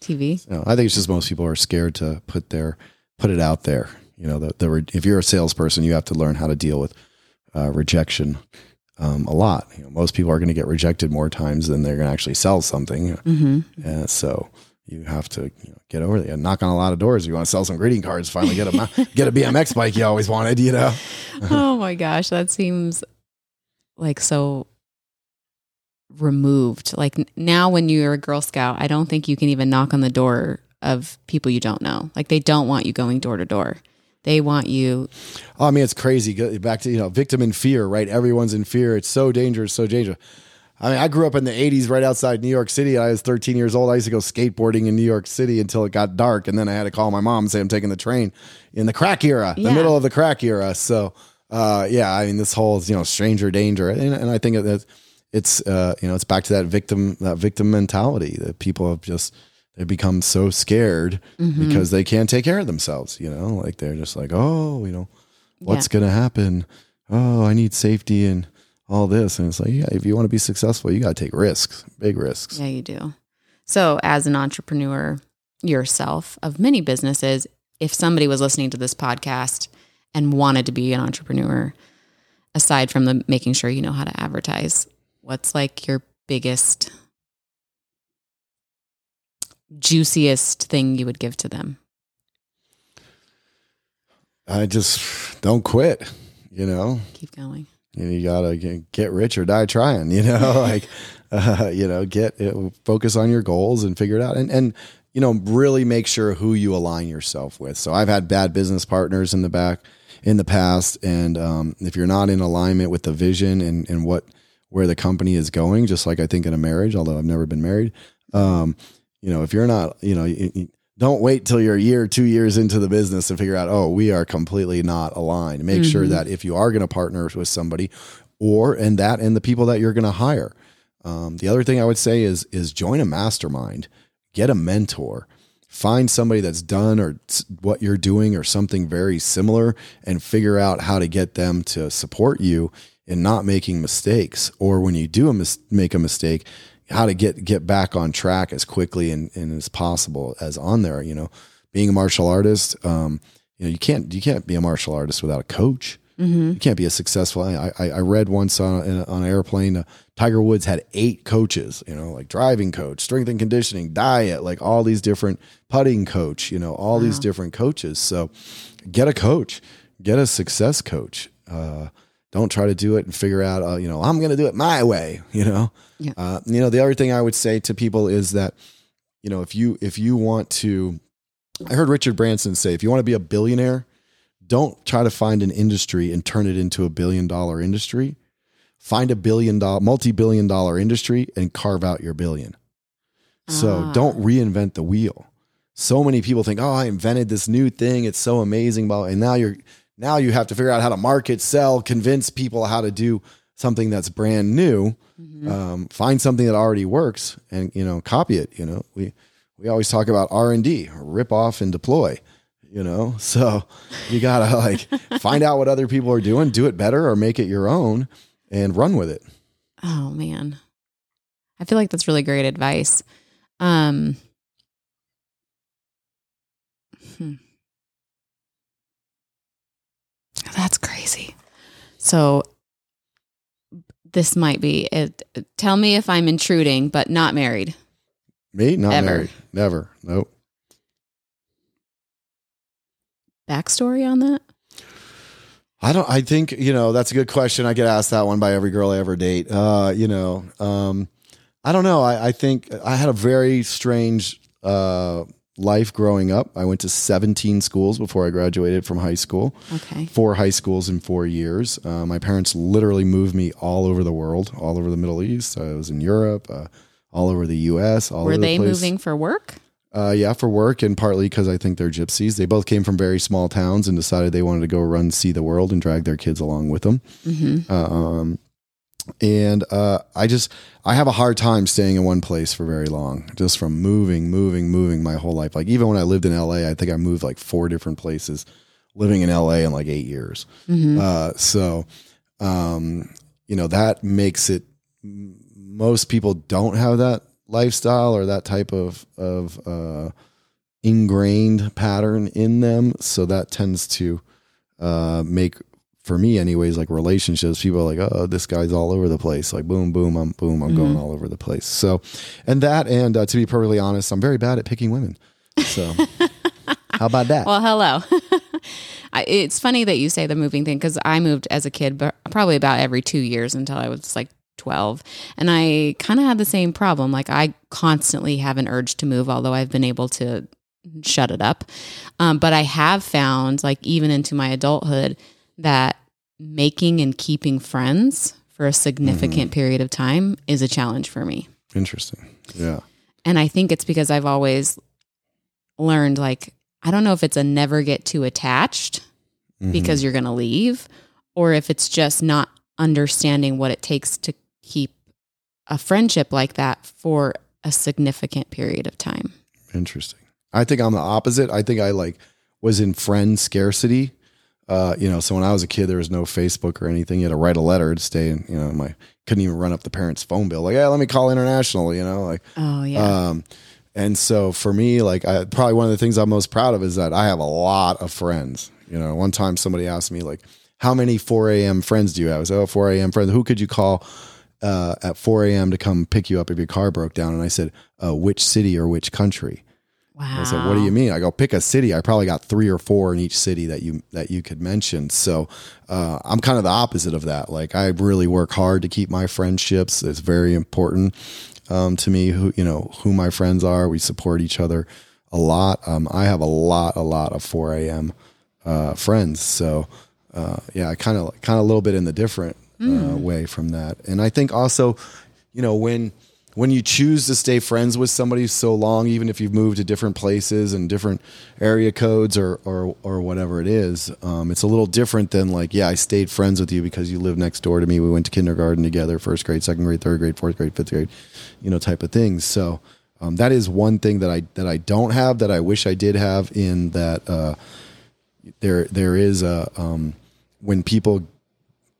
TV? No, I think it's just most people are scared to put their put it out there. You know, the, the re- if you're a salesperson, you have to learn how to deal with uh, rejection um, a lot. You know, most people are going to get rejected more times than they're going to actually sell something. hmm And so you have to you know, get over there, knock on a lot of doors. You want to sell some greeting cards, finally get a get a BMX bike you always wanted. You know, oh my gosh, that seems like so removed. Like now, when you're a Girl Scout, I don't think you can even knock on the door of people you don't know. Like they don't want you going door to door. They want you. Oh, I mean, it's crazy. Back to you know, victim in fear, right? Everyone's in fear. It's so dangerous, so dangerous. I mean, I grew up in the '80s, right outside New York City. I was 13 years old. I used to go skateboarding in New York City until it got dark, and then I had to call my mom and say I'm taking the train in the crack era, the middle of the crack era. So, uh, yeah, I mean, this whole you know, stranger danger, and, and I think that it's uh, you know, it's back to that victim that victim mentality that people have just they become so scared Mhm. because they can't take care of themselves. You know, like they're just like, oh, you know, what's going to happen? Oh, I need safety and all this. And it's like, yeah, if you want to be successful, you got to take risks, big risks. Yeah, you do. So, as an entrepreneur yourself of many businesses, if somebody was listening to this podcast and wanted to be an entrepreneur, aside from the making sure you know how to advertise, what's like your biggest, juiciest thing you would give to them? I just don't quit. You know, Keep going. And you gotta get- get rich or die trying. You know, like uh, you know, get focus on your goals and figure it out, and and you know, really make sure who you align yourself with. So I've had bad business partners in the back in the past, and um, if you're not in alignment with the vision and and what where the company is going, just like I think in a marriage, although I've never been married, um, you know, if you're not, you know. You, you- don't wait till you're a year, two years into the business to figure out, oh, we are completely not aligned. Make sure that if you are going to partner with somebody, or and that and the people that you're going to hire. Um, the other thing I would say is is join a mastermind, get a mentor, find somebody that's done or what you're doing or something very similar, and figure out how to get them to support you in not making mistakes. Or when you do a mis- make a mistake, how to get get back on track as quickly and, and as possible as on there. You know, being a martial artist, um, you know, you can't you can't be a martial artist without a coach. You can't be a successful. I, I, I read once on a- on an airplane, uh, Tiger Woods had eight coaches. You know, like driving coach, strength and conditioning, diet, like all these different putting coach. You know, all these different coaches. So, get a coach, get a success coach. Uh, don't try to do it and figure out. Uh, you know, I'm going to do it my way. You know, Yeah. uh, you know. The other thing I would say to people is that, you know, if you if you want to, I heard Richard Branson say, if you want to be a billionaire don't try to find an industry and turn it into a billion dollar industry. Find a billion dollar, multi billion dollar industry and carve out your billion. So Ah. don't reinvent the wheel. So many people think, "Oh, I invented this new thing. It's so amazing." And now you're now you have to figure out how to market, sell, convince people how to do something that's brand new. Um, find something that already works and you know copy it. You know we we always talk about R and D, rip off and deploy you know so you gotta like find out what other people are doing do it better or make it your own and run with it Oh man. I feel like that's really great advice. Um hmm. That's crazy. So this might be it. Tell me if I'm intruding, but not married. me not Ever. married never nope Backstory on that? i don't i think you know that's a good question i get asked that one by every girl i ever date uh you know um i don't know i i think i had a very strange uh life growing up i went to 17 schools before i graduated from high school Okay. four high schools in four years. Uh, my parents literally moved me all over the world, all over the Middle East. I was in Europe, uh, all over the U.S. All Were over they the moving for work? Uh, yeah, for work and partly because I think they're gypsies. They both came from very small towns and decided they wanted to go run, see the world, and drag their kids along with them. Mm-hmm. Uh, um, and uh, I just I have a hard time staying in one place for very long, just from moving, moving, moving my whole life. Like even when I lived in L.A., I think I moved like four different places, living in L.A. in like eight years. Mm-hmm. Uh, so, um, you know, that makes it. Most people don't have that lifestyle or that type of of uh, ingrained pattern in them. So that tends to uh, make, for me, anyways, like relationships. People are like, oh, this guy's all over the place. Like, boom, boom, I'm boom, I'm going all over the place. So, and that, and uh, to be perfectly honest, I'm very bad at picking women. So, how about that? Well, hello. I, it's funny that you say the moving thing because I moved as a kid, but probably about every two years until I was like 12. And I kind of had the same problem. Like, I constantly have an urge to move, although I've been able to shut it up. Um, but I have found, like, even into my adulthood, that making and keeping friends for a significant period of time is a challenge for me. Interesting. Yeah. And I think it's because I've always learned like I don't know if it's a never get too attached Mhm. because you're going to leave or if it's just not understanding what it takes to keep a friendship like that for a significant period of time. Interesting. I think I'm the opposite. I think I like was in friend scarcity. Uh, you know, so when I was a kid, there was no Facebook or anything. You had to write a letter to stay in, you know, my couldn't even run up the parents' phone bill. Like, yeah, let me call international, you know, like, Oh yeah. um, and so for me, like, I probably one of the things I'm most proud of is that I have a lot of friends. You know, one time somebody asked me, like, how many 4 a.m. friends do you have? I said, oh, 4 a.m. friends. Who could you call uh, at 4 a.m. to come pick you up if your car broke down? And I said, uh, which city or which country? Wow. I said, "What do you mean?" I go, "Pick a city." I probably got three or four in each city that you that you could mention. So uh, I'm kind of the opposite of that. Like I really work hard to keep my friendships. It's very important um, to me who you know who my friends are. We support each other a lot. Um, I have a lot, a lot of 4 a.m. Uh, friends. So uh, yeah, I kind of kind of a little bit in the different uh, way from that. And I think also, you know, when when you choose to stay friends with somebody so long, even if you've moved to different places and different area codes or or, or whatever it is, um, it's a little different than like, yeah, I stayed friends with you because you live next door to me. We went to kindergarten together, first grade, second grade, third grade, fourth grade, fifth grade, you know, type of things. So um, that is one thing that I that I don't have that I wish I did have. In that uh, there there is a um, when people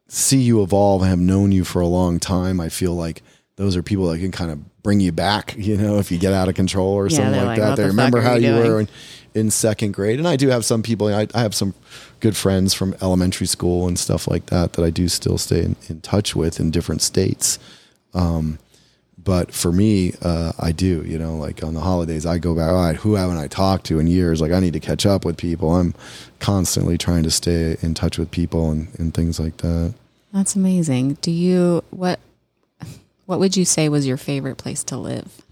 see you evolve and have known you for a long time, I feel like those are people that can kind of bring you back, you know, if you get out of control or Yeah, something like like, that. "What They the remember how you you doing?" were in, in second grade. And I do have some people, I, I have some good friends from elementary school and stuff like that that I do still stay in, in touch with in different states. Um, but for me, uh, I do, you know, like on the holidays, I go back, all right, who haven't I talked to in years? Like I need to catch up with people. I'm constantly trying to stay in touch with people and, and things like that. That's amazing. Do you what what would you say was your favorite place to live?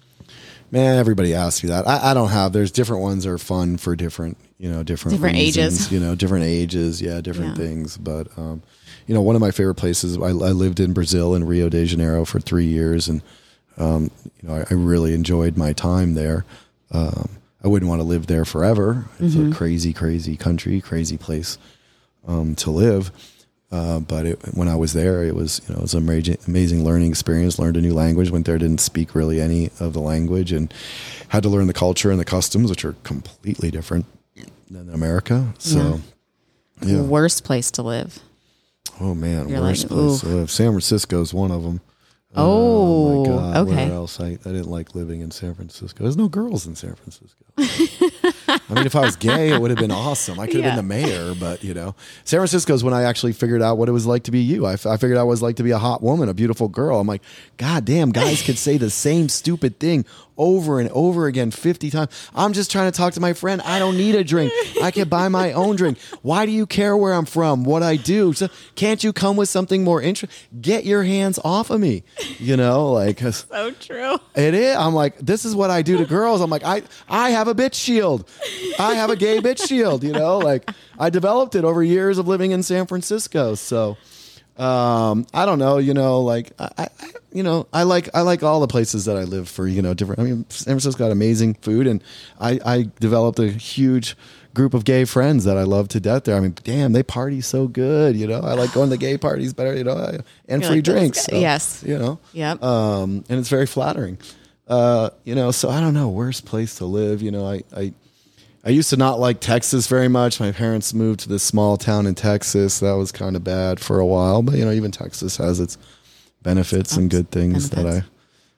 Man, everybody asks me that. I, I don't have. There's different ones that are fun for different, you know, different Different reasons, ages. You know, different ages. Yeah, different Yeah. things. But um, you know, one of my favorite places. I, I lived in Brazil in Rio de Janeiro for three years, and um, you know, I, I really enjoyed my time there. Um, I wouldn't want to live there forever. It's Mm-hmm. a crazy, crazy country, crazy place um, to live. Uh, but it, when I was there, it was you know it was an amazing, amazing learning experience. Learned a new language. Went there, didn't speak really any of the language, and had to learn the culture and the customs, which are completely different than America. So, yeah. Worst place to live. Oh man, You're worst like, place to live. San Francisco is one of them. Oh, my God. okay. Where else? I, I didn't like living in San Francisco. There's no girls in San Francisco. I mean, if I was gay, it would have been awesome. I could have Yeah. been the mayor, but you know, San Francisco is when I actually figured out what it was like to be you. I, f- I figured out what it was like to be a hot woman, a beautiful girl. I'm like, God damn, guys could say the same stupid thing over and over again 50 times. I'm just trying to talk to my friend. I don't need a drink. I can buy my own drink. Why do you care where I'm from, what I do? So can't you come with something more interesting? Get your hands off of me. You know, like So true. it is. I'm like, this is what I do to girls. I'm like, I I have a bitch shield. I have a gay bitch shield. You know, like I developed it over years of living in San Francisco. So um, I don't know. You know, like I, I you know I like I like all the places that I live for. You know, different. I mean, San Francisco's got amazing food, and I I developed a huge group of gay friends that I love to death there. I mean, damn, they party so good. You know, I like going to gay parties better. You know, and You're free like, drinks. guys- yes. You know Yep. um, and it's very flattering. Uh, you know, so I don't know, worst place to live. You know, I, I, I used to not like Texas very much. My parents moved to this small town in Texas. That was kind of bad for a while, but you know, even Texas has its benefits and good things Benefits.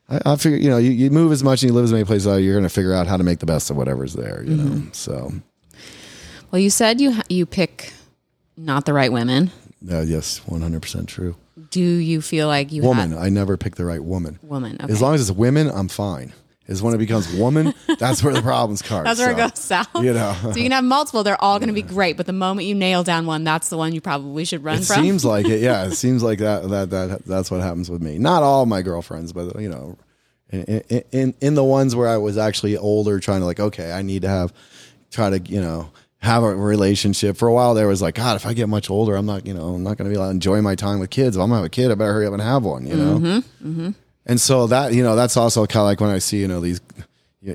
that I, I, I figure, you know, you, you move as much and you live as many places, you're going to figure out how to make the best of whatever's there, you know? So, Well, you said you you pick not the right women. uh, yes, 100% true. Do you feel like you Woman. have I never pick the right woman. woman? Okay. As long as it's women, I'm fine. Is when it becomes woman, that's where the problems start. That's where it goes south. You know, So you can have multiple; they're all going to be great. But the moment you nail down one, that's the one you probably should run it from. seems like it. Yeah, it seems like that. That that that's what happens with me. Not all my girlfriends, but you know, in in, in, the ones where I was actually older, trying to like, okay, I need to have try to you know have a relationship. For a while, there was like, God, if I get much older, I'm not you know I'm not going to be able to enjoy my time with kids. If I'm gonna have a kid, I better hurry up and have one. You know. Mm-hmm, And so that you know that's also kind of like when I see you know these.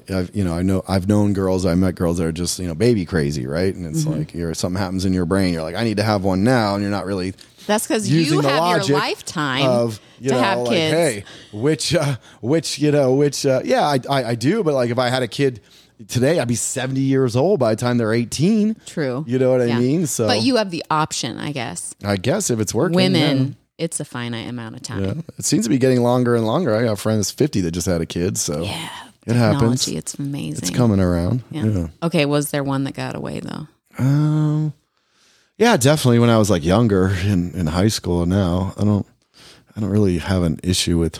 I've, you know, I know I've known girls. I met girls that are just you know baby crazy, right? And it's Mm-hmm. like you're something happens in your brain. You're like, I need to have one now, and you're not really That's because you the have your lifetime of you to know have like kids. hey which uh, which you know which uh, yeah I, I I do but like if I had a kid today I'd be 70 years old by the time they're 18 True. you know what I mean so but you have the option, I guess. I guess if it's working Women, it's a finite amount of time. yeah. It seems to be getting longer and longer I got a friend that's 50 that just had a kid so Yeah, it happens It's amazing. it's coming around Yeah. yeah. Okay, was there one that got away though? Um, yeah, definitely. When I was like younger in, in high school, and now I don't, I don't really have an issue with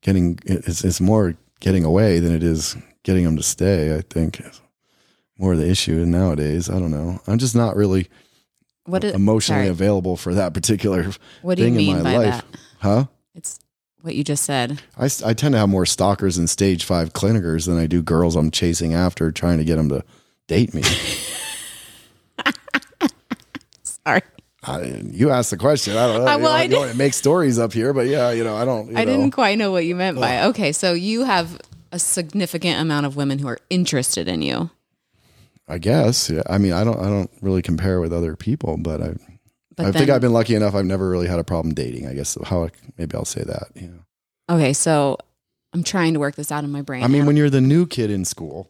getting. It's, it's more getting away than it is getting them to stay. I think more the issue nowadays. I don't know. I'm just not really What is, emotionally sorry. available for that particular What do you thing in mean my by life. that? Huh? It's what you just said. I, I tend to have more stalkers and stage five clinickers than I do girls I'm chasing after trying to get them to date me. Sorry. I, you asked the question. I don't know. Uh, You well, know, I you don't make stories up here, but yeah, you know, I don't. You I know. didn't quite know what you meant by. Okay, so you have a significant amount of women who are interested in you. I guess. Yeah. I mean, I don't. I don't really compare with other people, but I. But I think I've been lucky enough. I've never really had a problem dating. I guess how I- maybe I'll say that. Know. Okay, so I'm trying to work this out in my brain. I mean, when you're the new kid in school,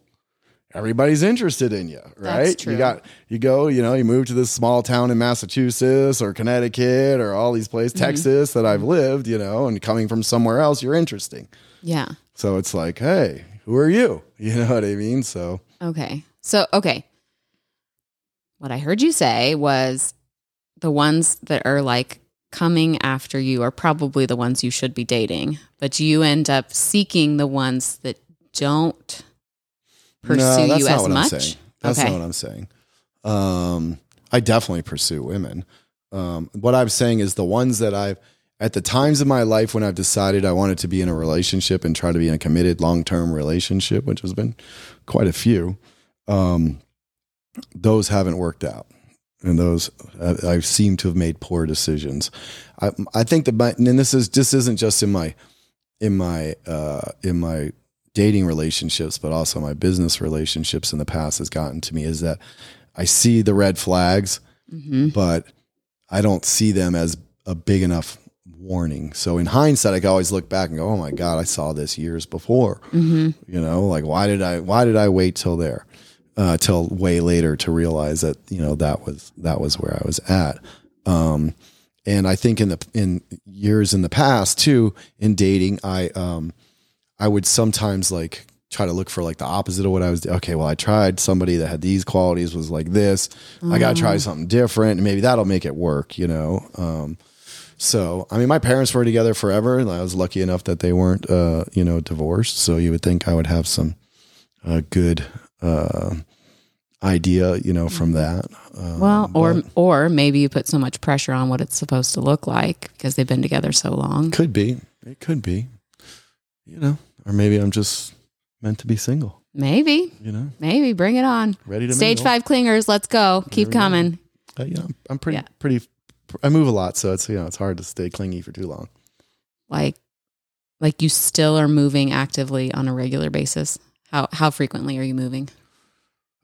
everybody's interested in you, right? You got you go, you know, you move to this small town in Massachusetts or Connecticut or all these places, Mm-hmm. Texas that I've lived, you know, and coming from somewhere else, you're interesting. yeah. So it's like, hey, who are you? You know what I mean? So Okay. So, okay. What I heard you say was the ones that are like coming after you are probably the ones you should be dating, but you end up seeking the ones that don't pursue you as what much. I'm saying. That's okay. not what I'm saying. Um, I definitely pursue women. Um, what I'm saying is the ones that I've at the times of my life when I've decided I wanted to be in a relationship and try to be in a committed long term relationship, which has been quite a few. Um, those haven't worked out, and those I, I seem to have made poor decisions. I I think that my and this is this isn't just in my in my uh, in my dating relationships, but also my business relationships in the past has gotten to me is that I see the red flags, hmm but I don't see them as a big enough warning. So in hindsight, I can always look back and go, "Oh my god, I saw this years before." hmm You know, like why did I why did I wait till there, uh, till way later to realize that you know that was that was where I was at. Um, and I think in the in years in the past too, in dating, I um, I would sometimes like try to look for like the opposite of what I was. Okay, well, I tried somebody that had these qualities was like this. I got to try something different, and maybe that'll make it work. You know. Um, so, I mean, my parents were together forever, and I was lucky enough that they weren't, uh, you know, divorced. So you would think I would have some uh, good uh, idea, you know, from that. Um, Well, or but or maybe you put so much pressure on what it's supposed to look like because they've been together so long. could be, it could be, you know, or maybe I'm just meant to be single. Maybe, You know, maybe bring it on. ready to Stage mingle. five clingers, let's go. Keep coming. Uh, you know, I'm- I'm pretty, Yeah. pretty. I move a lot, so it's you know it's hard to stay clingy for too long. Like, like you still are moving actively on a regular basis. How how frequently are you moving?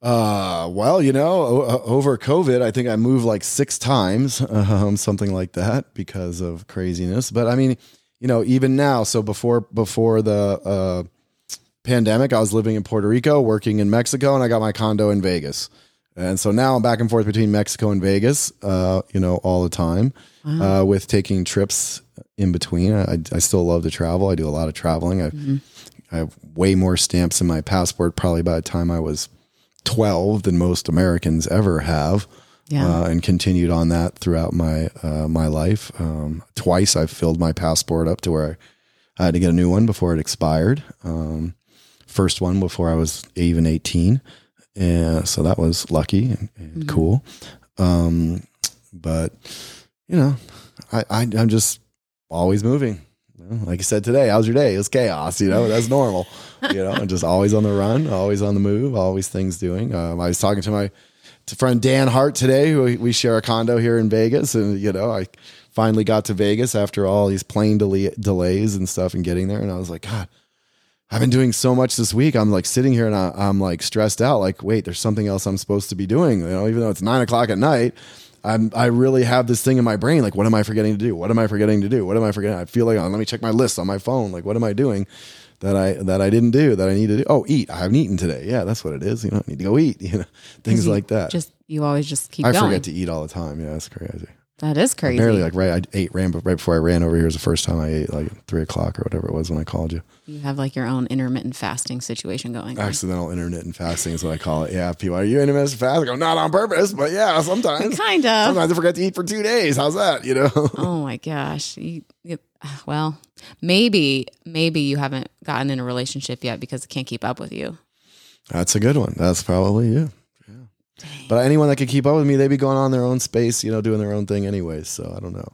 Uh, well, you know, o- over COVID, I think I moved like six times, um, something like that, because of craziness. But I mean, you know, even now, so before before the uh, pandemic, I was living in Puerto Rico, working in Mexico, and I got my condo in Vegas. And so now I'm back and forth between Mexico and Vegas, uh, you know, all the time, uh, with taking trips in between. I, I still love to travel. I do a lot of traveling. I, I have way more stamps in my passport probably by the time I was 12 than most Americans ever have. Yeah. Uh, and continued on that throughout my uh, my life. Um, twice I've filled my passport up to where I had to get a new one before it expired. Um, first one before I was even 18. And so that was lucky and, and cool. Um, but you know, I, I I'm just always moving. You Like I said today, how's your day? It's chaos, you know, that's normal. You know, and just always on the run, always on the move, always things doing. Um, I was talking to my to friend Dan Hart today, who we- share a condo here in Vegas, and you know, I finally got to Vegas after all these plane delay, delays and stuff and getting there, and I was like, God, I've been doing so much this week. I'm like sitting here and I, I'm like stressed out. Like, wait, there's something else I'm supposed to be doing. You know, even though it's nine o'clock at night, I'm I really have this thing in my brain. Like, what am I forgetting to do? What am I forgetting to do? What am I forgetting? I feel like oh, let me check my list on my phone. Like, what am I doing that I that I didn't do that I need to do? Oh, eat. I haven't eaten today. Yeah, that's what it is. You know, I need to go eat. You know, things You like that. Just you always just keep I going. forget to eat all the time. Yeah, that's crazy. That is crazy. Barely like right. I ate ran right before I ran over here. Was the first time I ate like three o'clock or whatever it was when I called you. you have like your own intermittent fasting situation going on. Accidental intermittent fasting is what I call it. Yeah, people are you intermittent fast? I go not on purpose, but yeah, sometimes. Kind of. Sometimes I forget to eat for two days. How's that? You know. Oh my gosh. You, you, well, maybe maybe you haven't gotten in a relationship yet because it can't keep up with you. That's a good one. That's probably you. But anyone that could keep up with me, they'd be going on their own space, you know, doing their own thing anyway. So I don't know.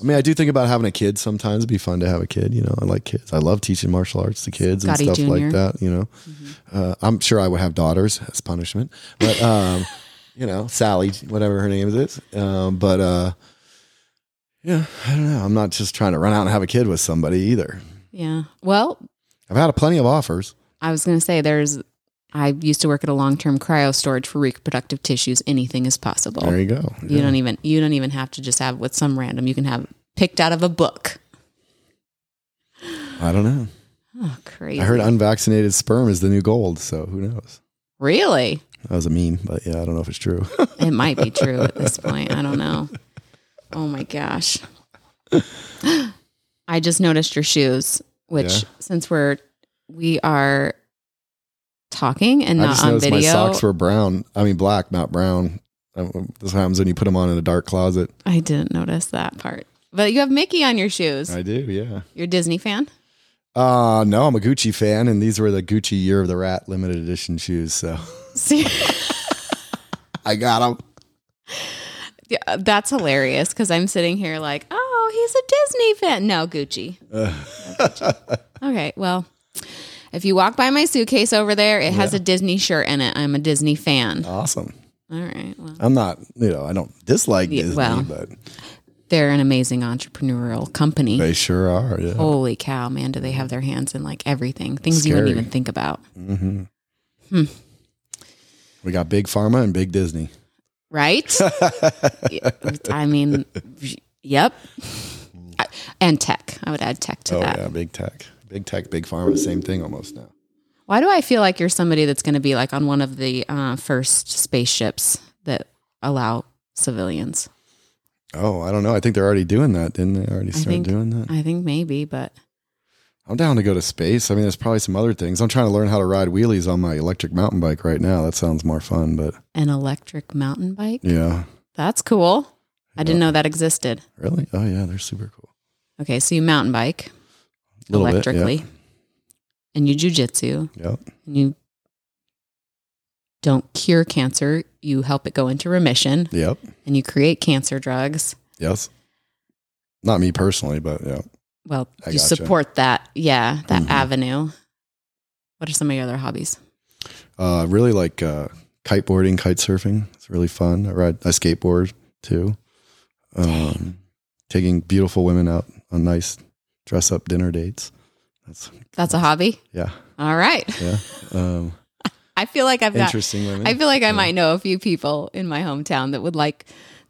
I mean, I do think about having a kid sometimes. It'd be fun to have a kid. You know, I like kids. I love teaching martial arts to kids Scotty and stuff Jr.. like that. You know, uh, I'm sure I would have daughters as punishment, but um, you know, Sally, whatever her name is. Um, but uh, yeah, I don't know. I'm not just trying to run out and have a kid with somebody either. Yeah. Well, I've had plenty of offers. I was going to say there's I used to work at a long-term cryo storage for reproductive tissues. Anything is possible. There you go. You don't even you don't even have to just have with some random. You can have picked out of a book. I don't know. Oh, crazy. I heard unvaccinated sperm is the new gold. So who knows? really? That was a meme, but yeah, I don't know if it's true. It might be true at this point. I don't know. Oh my gosh. I just noticed your shoes, which Yeah. since we're we are talking and I not on video. my socks were brown. I mean, black, not brown. This happens when you put them on in a dark closet. I didn't notice that part. But you have Mickey on your shoes. I do, yeah. You're a Disney fan? Uh no, I'm a Gucci fan, and these were the Gucci Year of the Rat limited edition shoes. So See, I got them. yeah, that's hilarious because I'm sitting here like, oh, he's a Disney fan. No, Gucci. No, Gucci. Okay, well, if you walk by my suitcase over there, it has a Disney shirt in it. I'm a Disney fan. Awesome. All right. Well, I'm not, you know, I don't dislike Yeah, Disney, well, but they're an amazing entrepreneurial company. they sure are. Yeah. Holy cow, man, do they have their hands in like everything, things you wouldn't even think about. Mm-hmm. Hmm. We got Big Pharma and Big Disney. Right? I mean, yep. Mm. And tech. I would add tech to Oh that. yeah, Big Tech, Big Tech, Big Pharma, same thing almost now. Why do I feel like you're somebody that's going to be like on one of the uh, first spaceships that allow civilians? Oh, I don't know. I think they're already doing that. Didn't they already start think- doing that? I think maybe, but I'm down to go to space. I mean, there's probably some other things. I'm trying to learn how to ride wheelies on my electric mountain bike right now. That sounds more fun, but an electric mountain bike? yeah, That's cool. I didn't know that existed. really. Oh yeah, they're super cool. Okay, so you mountain bike Bit, electrically, and you jujitsu, yeah. Yep. and you don't cure cancer. You help it go into remission, Yep. and you create cancer drugs. Yes. Not me personally, but yeah. Well, I you gotcha. support that, yeah, that Mhm. avenue. What are some of your other hobbies? Uh, really like uh, kiteboarding, kite surfing. It's really fun. I ride, I skateboard too. Um, taking beautiful women out on nice dress up dinner dates. That's That's a hobby. yeah, All right. yeah. Um, I feel like I've got. interesting women. I feel like I might know a few people in my hometown that would like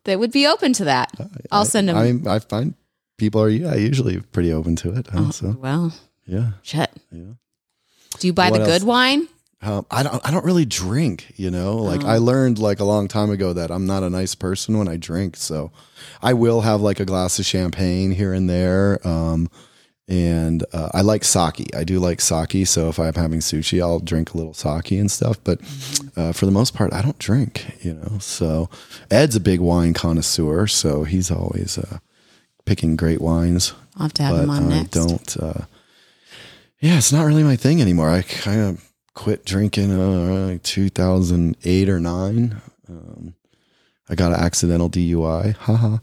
that would be open to that. I'll send them. I, I find people are yeah usually pretty open to it. huh? Oh, so well, yeah, shit. yeah. Do you buy What the good wine? Um, I don't. I don't really drink. You know, like I learned like a long time ago that I'm not a nice person when I drink. So I will have like a glass of champagne here and there. Um, and uh, I like sake. I do like sake. So if I'm having sushi, I'll drink a little sake and stuff. But uh, for the most part, I don't drink. You know. So Ed's a big wine connoisseur. So he's always uh, picking great wines I'll have to have but them on I next. don't. Uh, yeah, it's not really my thing anymore. I kind of quit drinking uh, like 2008 or nine. Um, I got an accidental DUI, haha,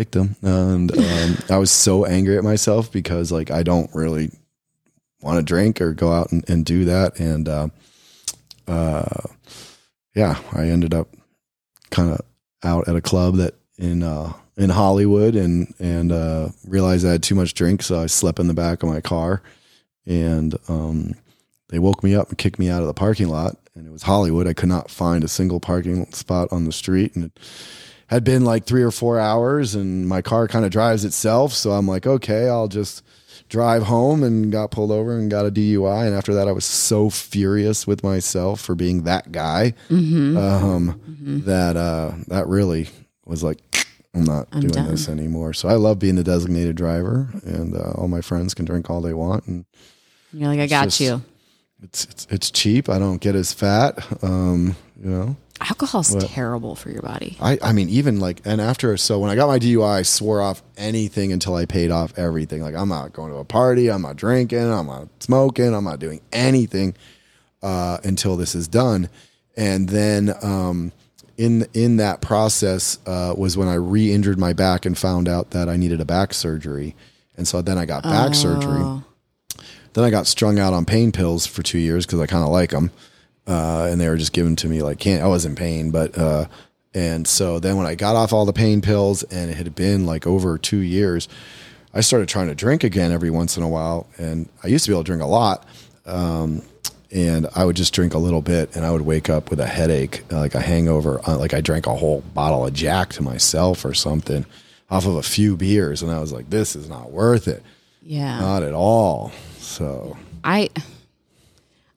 victim, and um, I was so angry at myself because like I don't really want to drink or go out and, and do that, and uh, uh, yeah, I ended up kind of out at a club that in uh, in Hollywood and and uh, realized I had too much drink, so I slept in the back of my car, and um, they woke me up and kicked me out of the parking lot. And it was Hollywood. I could not find a single parking spot on the street, and it had been like three or four hours, and my car kind of drives itself. So I'm like, okay, I'll just drive home and got pulled over and got a DUI. And after that, I was so furious with myself for being that guy Mm-hmm. um, that uh, that really was like, I'm not I'm doing done. this anymore. So I love being the designated driver, and uh, all my friends can drink all they want, and You're like, I got just- you. it's it's, it's cheap. I don't get as fat, um, you know. Alcohol's terrible for your body. I, I mean, even like, and after, so when I got my DUI, I swore off anything until I paid off everything. Like, I'm not going to a party, I'm not drinking, I'm not smoking, I'm not doing anything uh, until this is done. And then um, in in that process uh, was when I re-injured my back and found out that I needed a back surgery. And so then I got back surgery. Then I got strung out on pain pills for two years because I kind of like them, uh, and they were just given to me like can't. I was in pain, but uh, and so then when I got off all the pain pills and it had been like over two years, I started trying to drink again every once in a while, and I used to be able to drink a lot. Um, and I would just drink a little bit, and I would wake up with a headache, like a hangover, uh, like I drank a whole bottle of Jack to myself or something off of a few beers, and I was like, "This is not worth it, Yeah. not at all." So I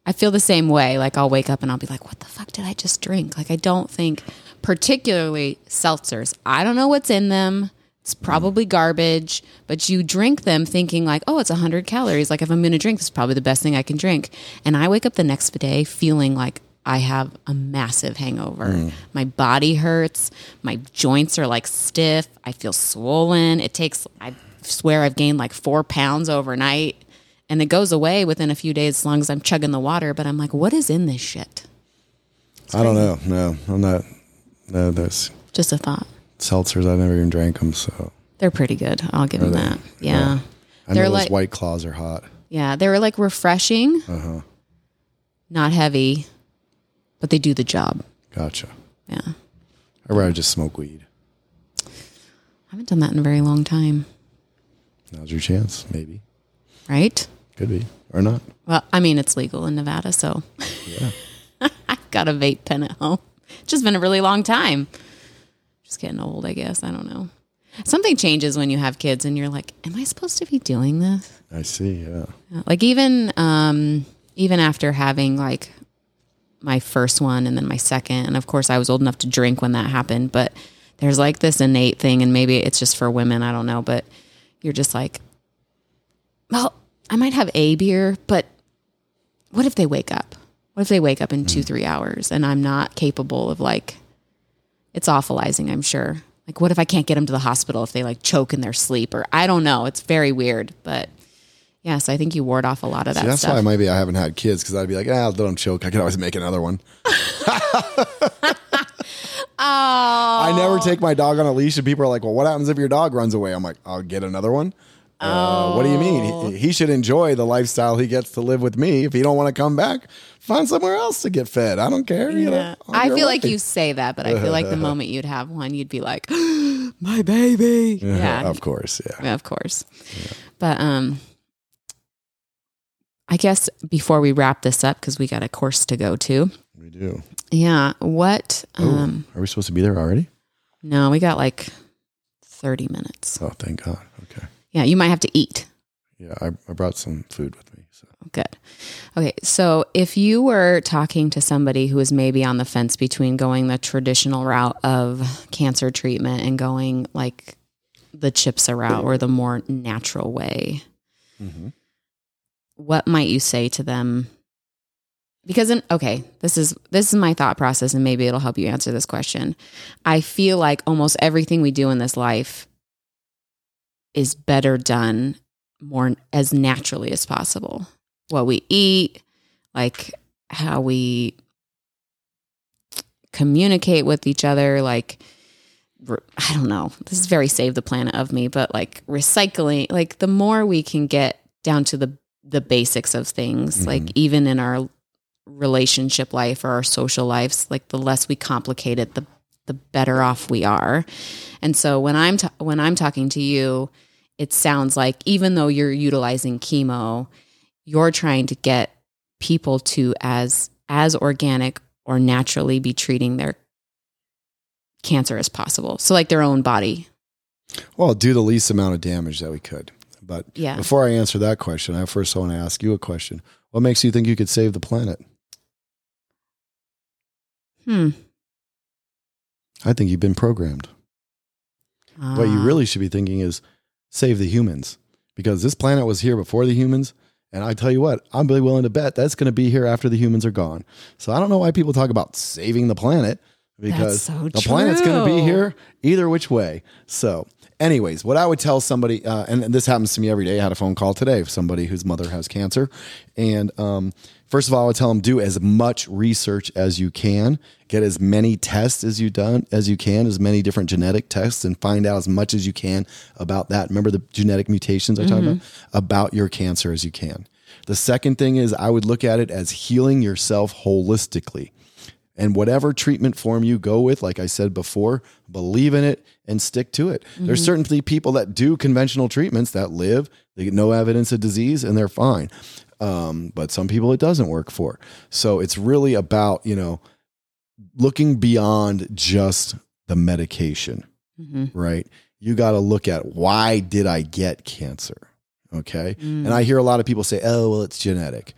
I feel the same way. Like I'll wake up and I'll be like, "What the fuck did I just drink?" Like I don't think, particularly seltzers. I don't know what's in them. It's probably garbage, but you drink them thinking like, "Oh, it's hundred calories." Like if I'm going to drink, this is probably the best thing I can drink. And I wake up the next day feeling like I have a massive hangover. Mm. My body hurts. My joints are like stiff. I feel swollen. It takes. I swear I've gained like four pounds overnight and it goes away within a few days as long as I'm chugging the water. But I'm like, what is in this shit? I don't know. No, I'm not. No, there's Just a thought. seltzers. I've never even drank them, so They're pretty good. I'll give them they? that. Yeah. I They're know those White Claws are hot. Yeah. They were like refreshing, Uh-huh. not heavy, but they do the job. Gotcha. Yeah. I'd rather just smoke weed. I haven't done that in a very long time. Now's your chance. Maybe Right? Could be or not. Well, I mean, it's legal in Nevada, so Yeah. I've got a vape pen at home. It's just been a really long time. Just getting old, I guess. I don't know. Something changes when you have kids and you're like, am I supposed to be doing this? I see. Yeah. Like even um even after having like my first one and then my second and of course I was old enough to drink when that happened, but there's like this innate thing and maybe it's just for women, I don't know, but you're just like well, I might have a beer, but what if they wake up? What if they wake up in 2-3 hours and I'm not capable of like it's awfulizing, I'm sure. Like what if I can't get them to the hospital if they like choke in their sleep or I don't know, it's very weird, but Yes, I think you ward off a lot of that See, that's stuff. why maybe I haven't had kids because I'd be like, ah, let them choke. I can always make another one. oh, I never take my dog on a leash, and people are like, well, what happens if your dog runs away? I'm like, I'll get another one. Uh, what do you mean? He, he should enjoy the lifestyle he gets to live with me. If he don't want to come back, find somewhere else to get fed. I don't care. You know, I feel like you say that, but I feel like the moment you'd have one, you'd be like, "My baby." Yeah, of course, yeah. yeah, of course. But um, I guess before we wrap this up, because we got a course to go to. We do. Yeah, what? Oh, Um, are we supposed to be there already? no, we got like thirty minutes. Oh, thank God. Yeah, you might have to eat. Yeah, I, I brought some food with me. So Good. Okay. So if you were talking to somebody who is maybe on the fence between going the traditional route of cancer treatment and going like the CHIPSA route or the more natural way, mm-hmm. what might you say to them? Because in, okay, this is this is my thought process and maybe it'll help you answer this question. I feel like almost everything we do in this life is better done more as naturally as possible. What we eat, like how we communicate with each other, like I don't know. This is very save the planet of me, but like recycling, like the more we can get down to the the basics of things, mm-hmm. like even in our relationship life or our social lives, like the less we complicate it, the the better off we are. And so when I'm ta- when I'm talking to you, it sounds like even though you're utilizing chemo, you're trying to get people to as as organic or naturally be treating their cancer as possible. So like their own body. Well, do the least amount of damage that we could. But Yeah. before I answer that question, I first want to ask you a question. What makes you think you could save the planet? Hmm. I think you've been programmed. What you Ah. really should be thinking is save the humans because this planet was here before the humans. And I tell you what, I'm really willing to bet that's going to be here after the humans are gone. So I don't know why people talk about saving the planet. because so the planet's going to be here either which way. So, anyways, what I would tell somebody, uh, and, and this happens to me every day. I had a phone call today of somebody whose mother has cancer, and um, first of all, I would tell them do as much research as you can, get as many tests as you done as you can, as many different genetic tests, and find out as much as you can about that. Remember the genetic mutations I talked about about your cancer as you can. The second thing is I would look at it as healing yourself holistically. And whatever treatment form you go with, like I said before, believe in it and stick to it. There's certainly people that do conventional treatments that live, they get no evidence of disease and they're fine. Um, but some people it doesn't work for. So it's really about, you know, looking beyond just the medication, Mhm. right? You got to look at why did I get cancer? Okay. Mm. And I hear a lot of people say, oh, well, it's genetic.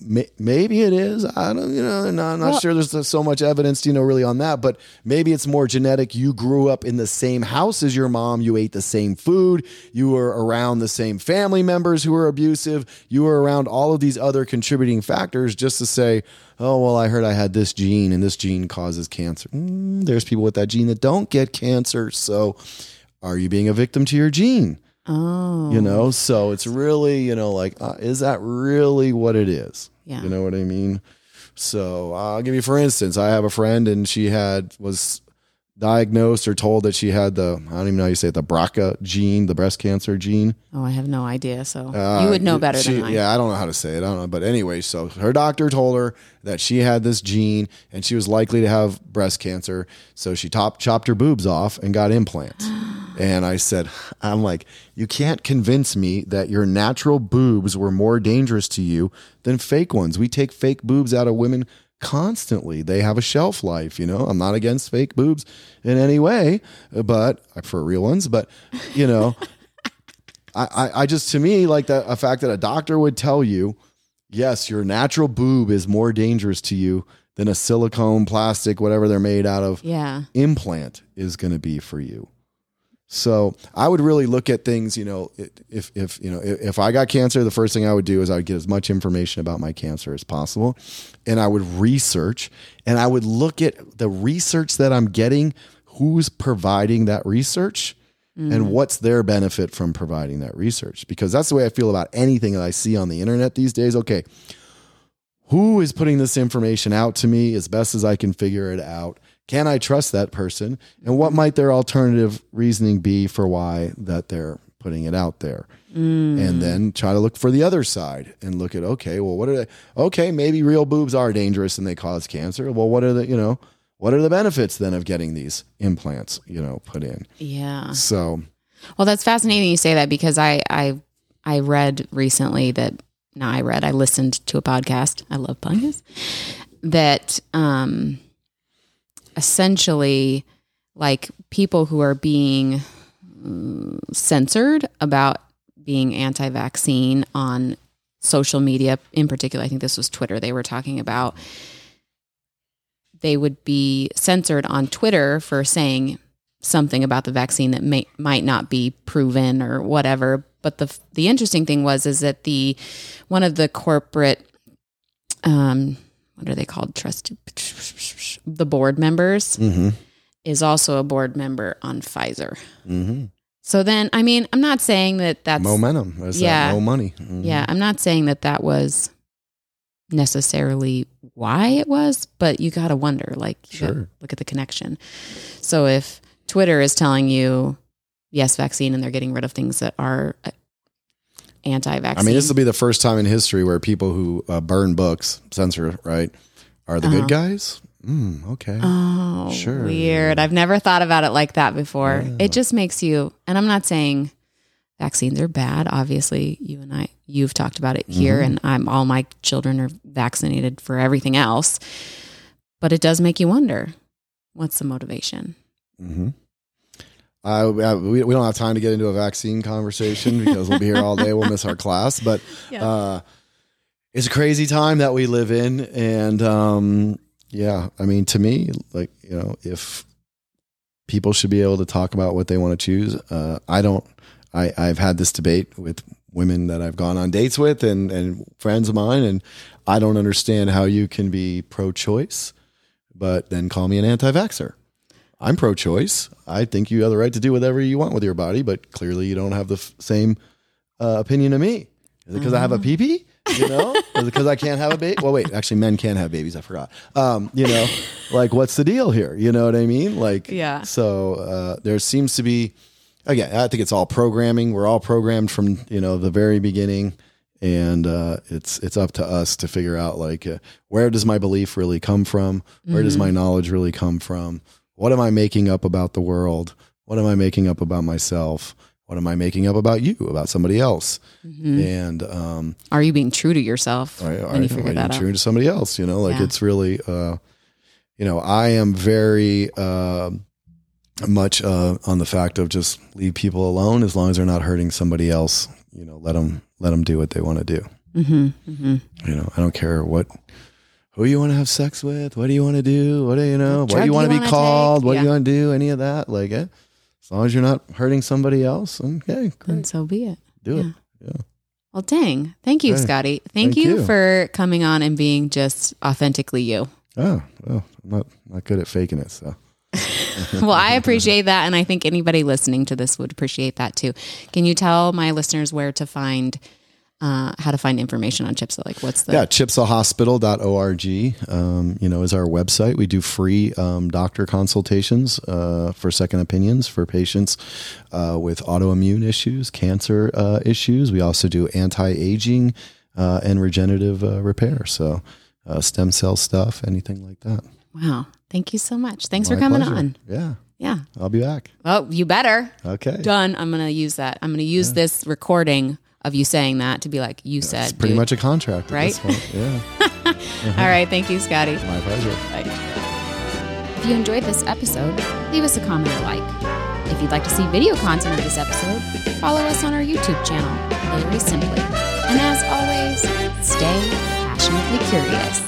May- Maybe it is. I don't, you know, I'm not Well- sure there's so much evidence, you know, really on that, but maybe it's more genetic. You grew up in the same house as your mom. You ate the same food. You were around the same family members who were abusive. You were around all of these other contributing factors just to say, oh, well, I heard I had this gene and this gene causes cancer. Mm, there's people with that gene that don't get cancer. So are you being a victim to your gene? Oh. you know so it's really you know like uh, is that really what it is Yeah. you know what i mean so i'll give you for instance i have a friend and she had was diagnosed or told that she had the i don't even know how you say it the BRCA gene the breast cancer gene Oh, I have no idea. So uh, you would know better she- than I. Yeah, I don't know how to say it. I don't know. But anyway, so her doctor told her that she had this gene and she was likely to have breast cancer. So she top, chopped her boobs off and got implants. and I said, I'm like, you can't convince me that your natural boobs were more dangerous to you than fake ones. We take fake boobs out of women constantly. They have a shelf life, you know. I'm not against fake boobs in any way, but for real ones, but you know, I, I, I just to me like that a fact that a doctor would tell you, yes, your natural boob is more dangerous to you than a silicone, plastic, whatever they're made out of Yeah. implant is going to be for you. So I would really look at things, you know, if if you know if, I got cancer, the first thing I would do is I would get as much information about my cancer as possible, and I would research and I would look at the research that I'm getting, who's providing that research, and mm. what's their benefit from providing that research. Because that's the way I feel about anything that I see on the internet these days. Okay, who is putting this information out to me as best as I can figure it out? Can I trust that person? And what might their alternative reasoning be for why that they're putting it out there? And then try to look for the other side and look at okay, well, what are they? Okay, maybe real boobs are dangerous and they cause cancer. Well, what are the you know what are the benefits then of getting these implants you know put in? Yeah. So Well, that's fascinating you say that because I I I read recently that now I read I listened to a podcast. I love podcasts that um essentially like people who are being mm, censored about being anti-vaccine on social media. In particular i think this was Twitter they were talking about. They would be censored on Twitter for saying something about the vaccine that may might not be proven or whatever. But the the interesting thing was is that the one of the corporate um what are they called trust the board members mm-hmm, is also a board member on Pfizer. mm-hmm. So then, I mean, I'm not saying that that's momentum. There's yeah. no money. Mhm. yeah, I'm not saying that that was necessarily why it was, but you got to wonder, like, Sure. look at the connection. So if Twitter is telling you yes, vaccine, and they're getting rid of things that are anti-vaccine, I mean, this will be the first time in history where people who uh, burn books, censor, right, are the Uh-huh. good guys. Mm, okay. Oh, Sure. weird. I've never thought about it like that before. Yeah. It just makes you, and I'm not saying vaccines are bad. Obviously, you and I, you've talked about it here, Mhm. and I'm all my children are vaccinated for everything else. But it does make you wonder, what's the motivation? hmm I, I- we, we don't have time to get into a vaccine conversation because we'll be here all day. We'll miss our class, but Yeah. uh, it's a crazy time that we live in, and um, yeah, I mean, to me, like you know, if people should be able to talk about what they want to choose, uh, I don't. I, I've had this debate with women that I've gone on dates with and, and friends of mine, and I don't understand how you can be pro-choice but then call me an anti-vaxxer. I'm pro-choice. I think you have the right to do whatever you want with your body, but clearly you don't have the f- same uh, opinion of me. Is it because I have a pee-pee? You know, is it because I can't have a baby? Well, wait, actually, men can have babies. I forgot. Um, you know, like what's the deal here? You know what I mean? Like, Yeah. So uh, there seems to be, again, I think it's all programming. We're all programmed from you know the very beginning, and uh, it's it's up to us to figure out like uh, where does my belief really come from? Where does my knowledge really come from? What am I making up about the world? What am I making up about myself? What am I making up about you, about somebody else? And um, Are you being true to yourself Are, I, when you figure I that am out? true to somebody else. You know, like Yeah. it's really, uh, you know, I am very uh, much uh, on the fact of just leave people alone as long as they're not hurting somebody else. You know, let them let them do what they want to do. Mm-hmm. Mm-hmm. You know, I don't care what. Who you want to have sex with? What do you want to do? What do you know? What do you want to be called? take? What do you Yeah. want to do? Any of that? Like, eh, as long as you're not hurting somebody else, okay, great, And so be it. do it. Yeah. Well, dang. Thank you, Hey, Scotty. Thank, thank you, you. for coming on and being just authentically you. Oh, well, I'm not not good at faking it, so. well, I appreciate that. And I think anybody listening to this would appreciate that too. Can you tell my listeners where to find, uh, how to find information on CHIPSA? Like, what's the. Yeah, chipsahospital.org, um, you know, is our website. We do free um, doctor consultations uh, for second opinions for patients uh, with autoimmune issues, cancer uh, issues. We also do anti-aging uh, and regenerative uh, repair. So uh, stem cell stuff, anything like that. Wow. Thank you so much. Thanks for coming pleasure. on. Yeah, Yeah. I'll be back. Oh, you better. Okay. Done. I'm going to use that. I'm going to use this recording of you saying that to be like, you said. It's pretty dude. much a contract, at Right? This point. Yeah, All right. Thank you, Scotty. my pleasure. If you enjoyed this episode, leave us a comment or like. If you'd like to see video content of this episode, follow us on our YouTube channel, Hillary Simply. And as always, stay passionately curious.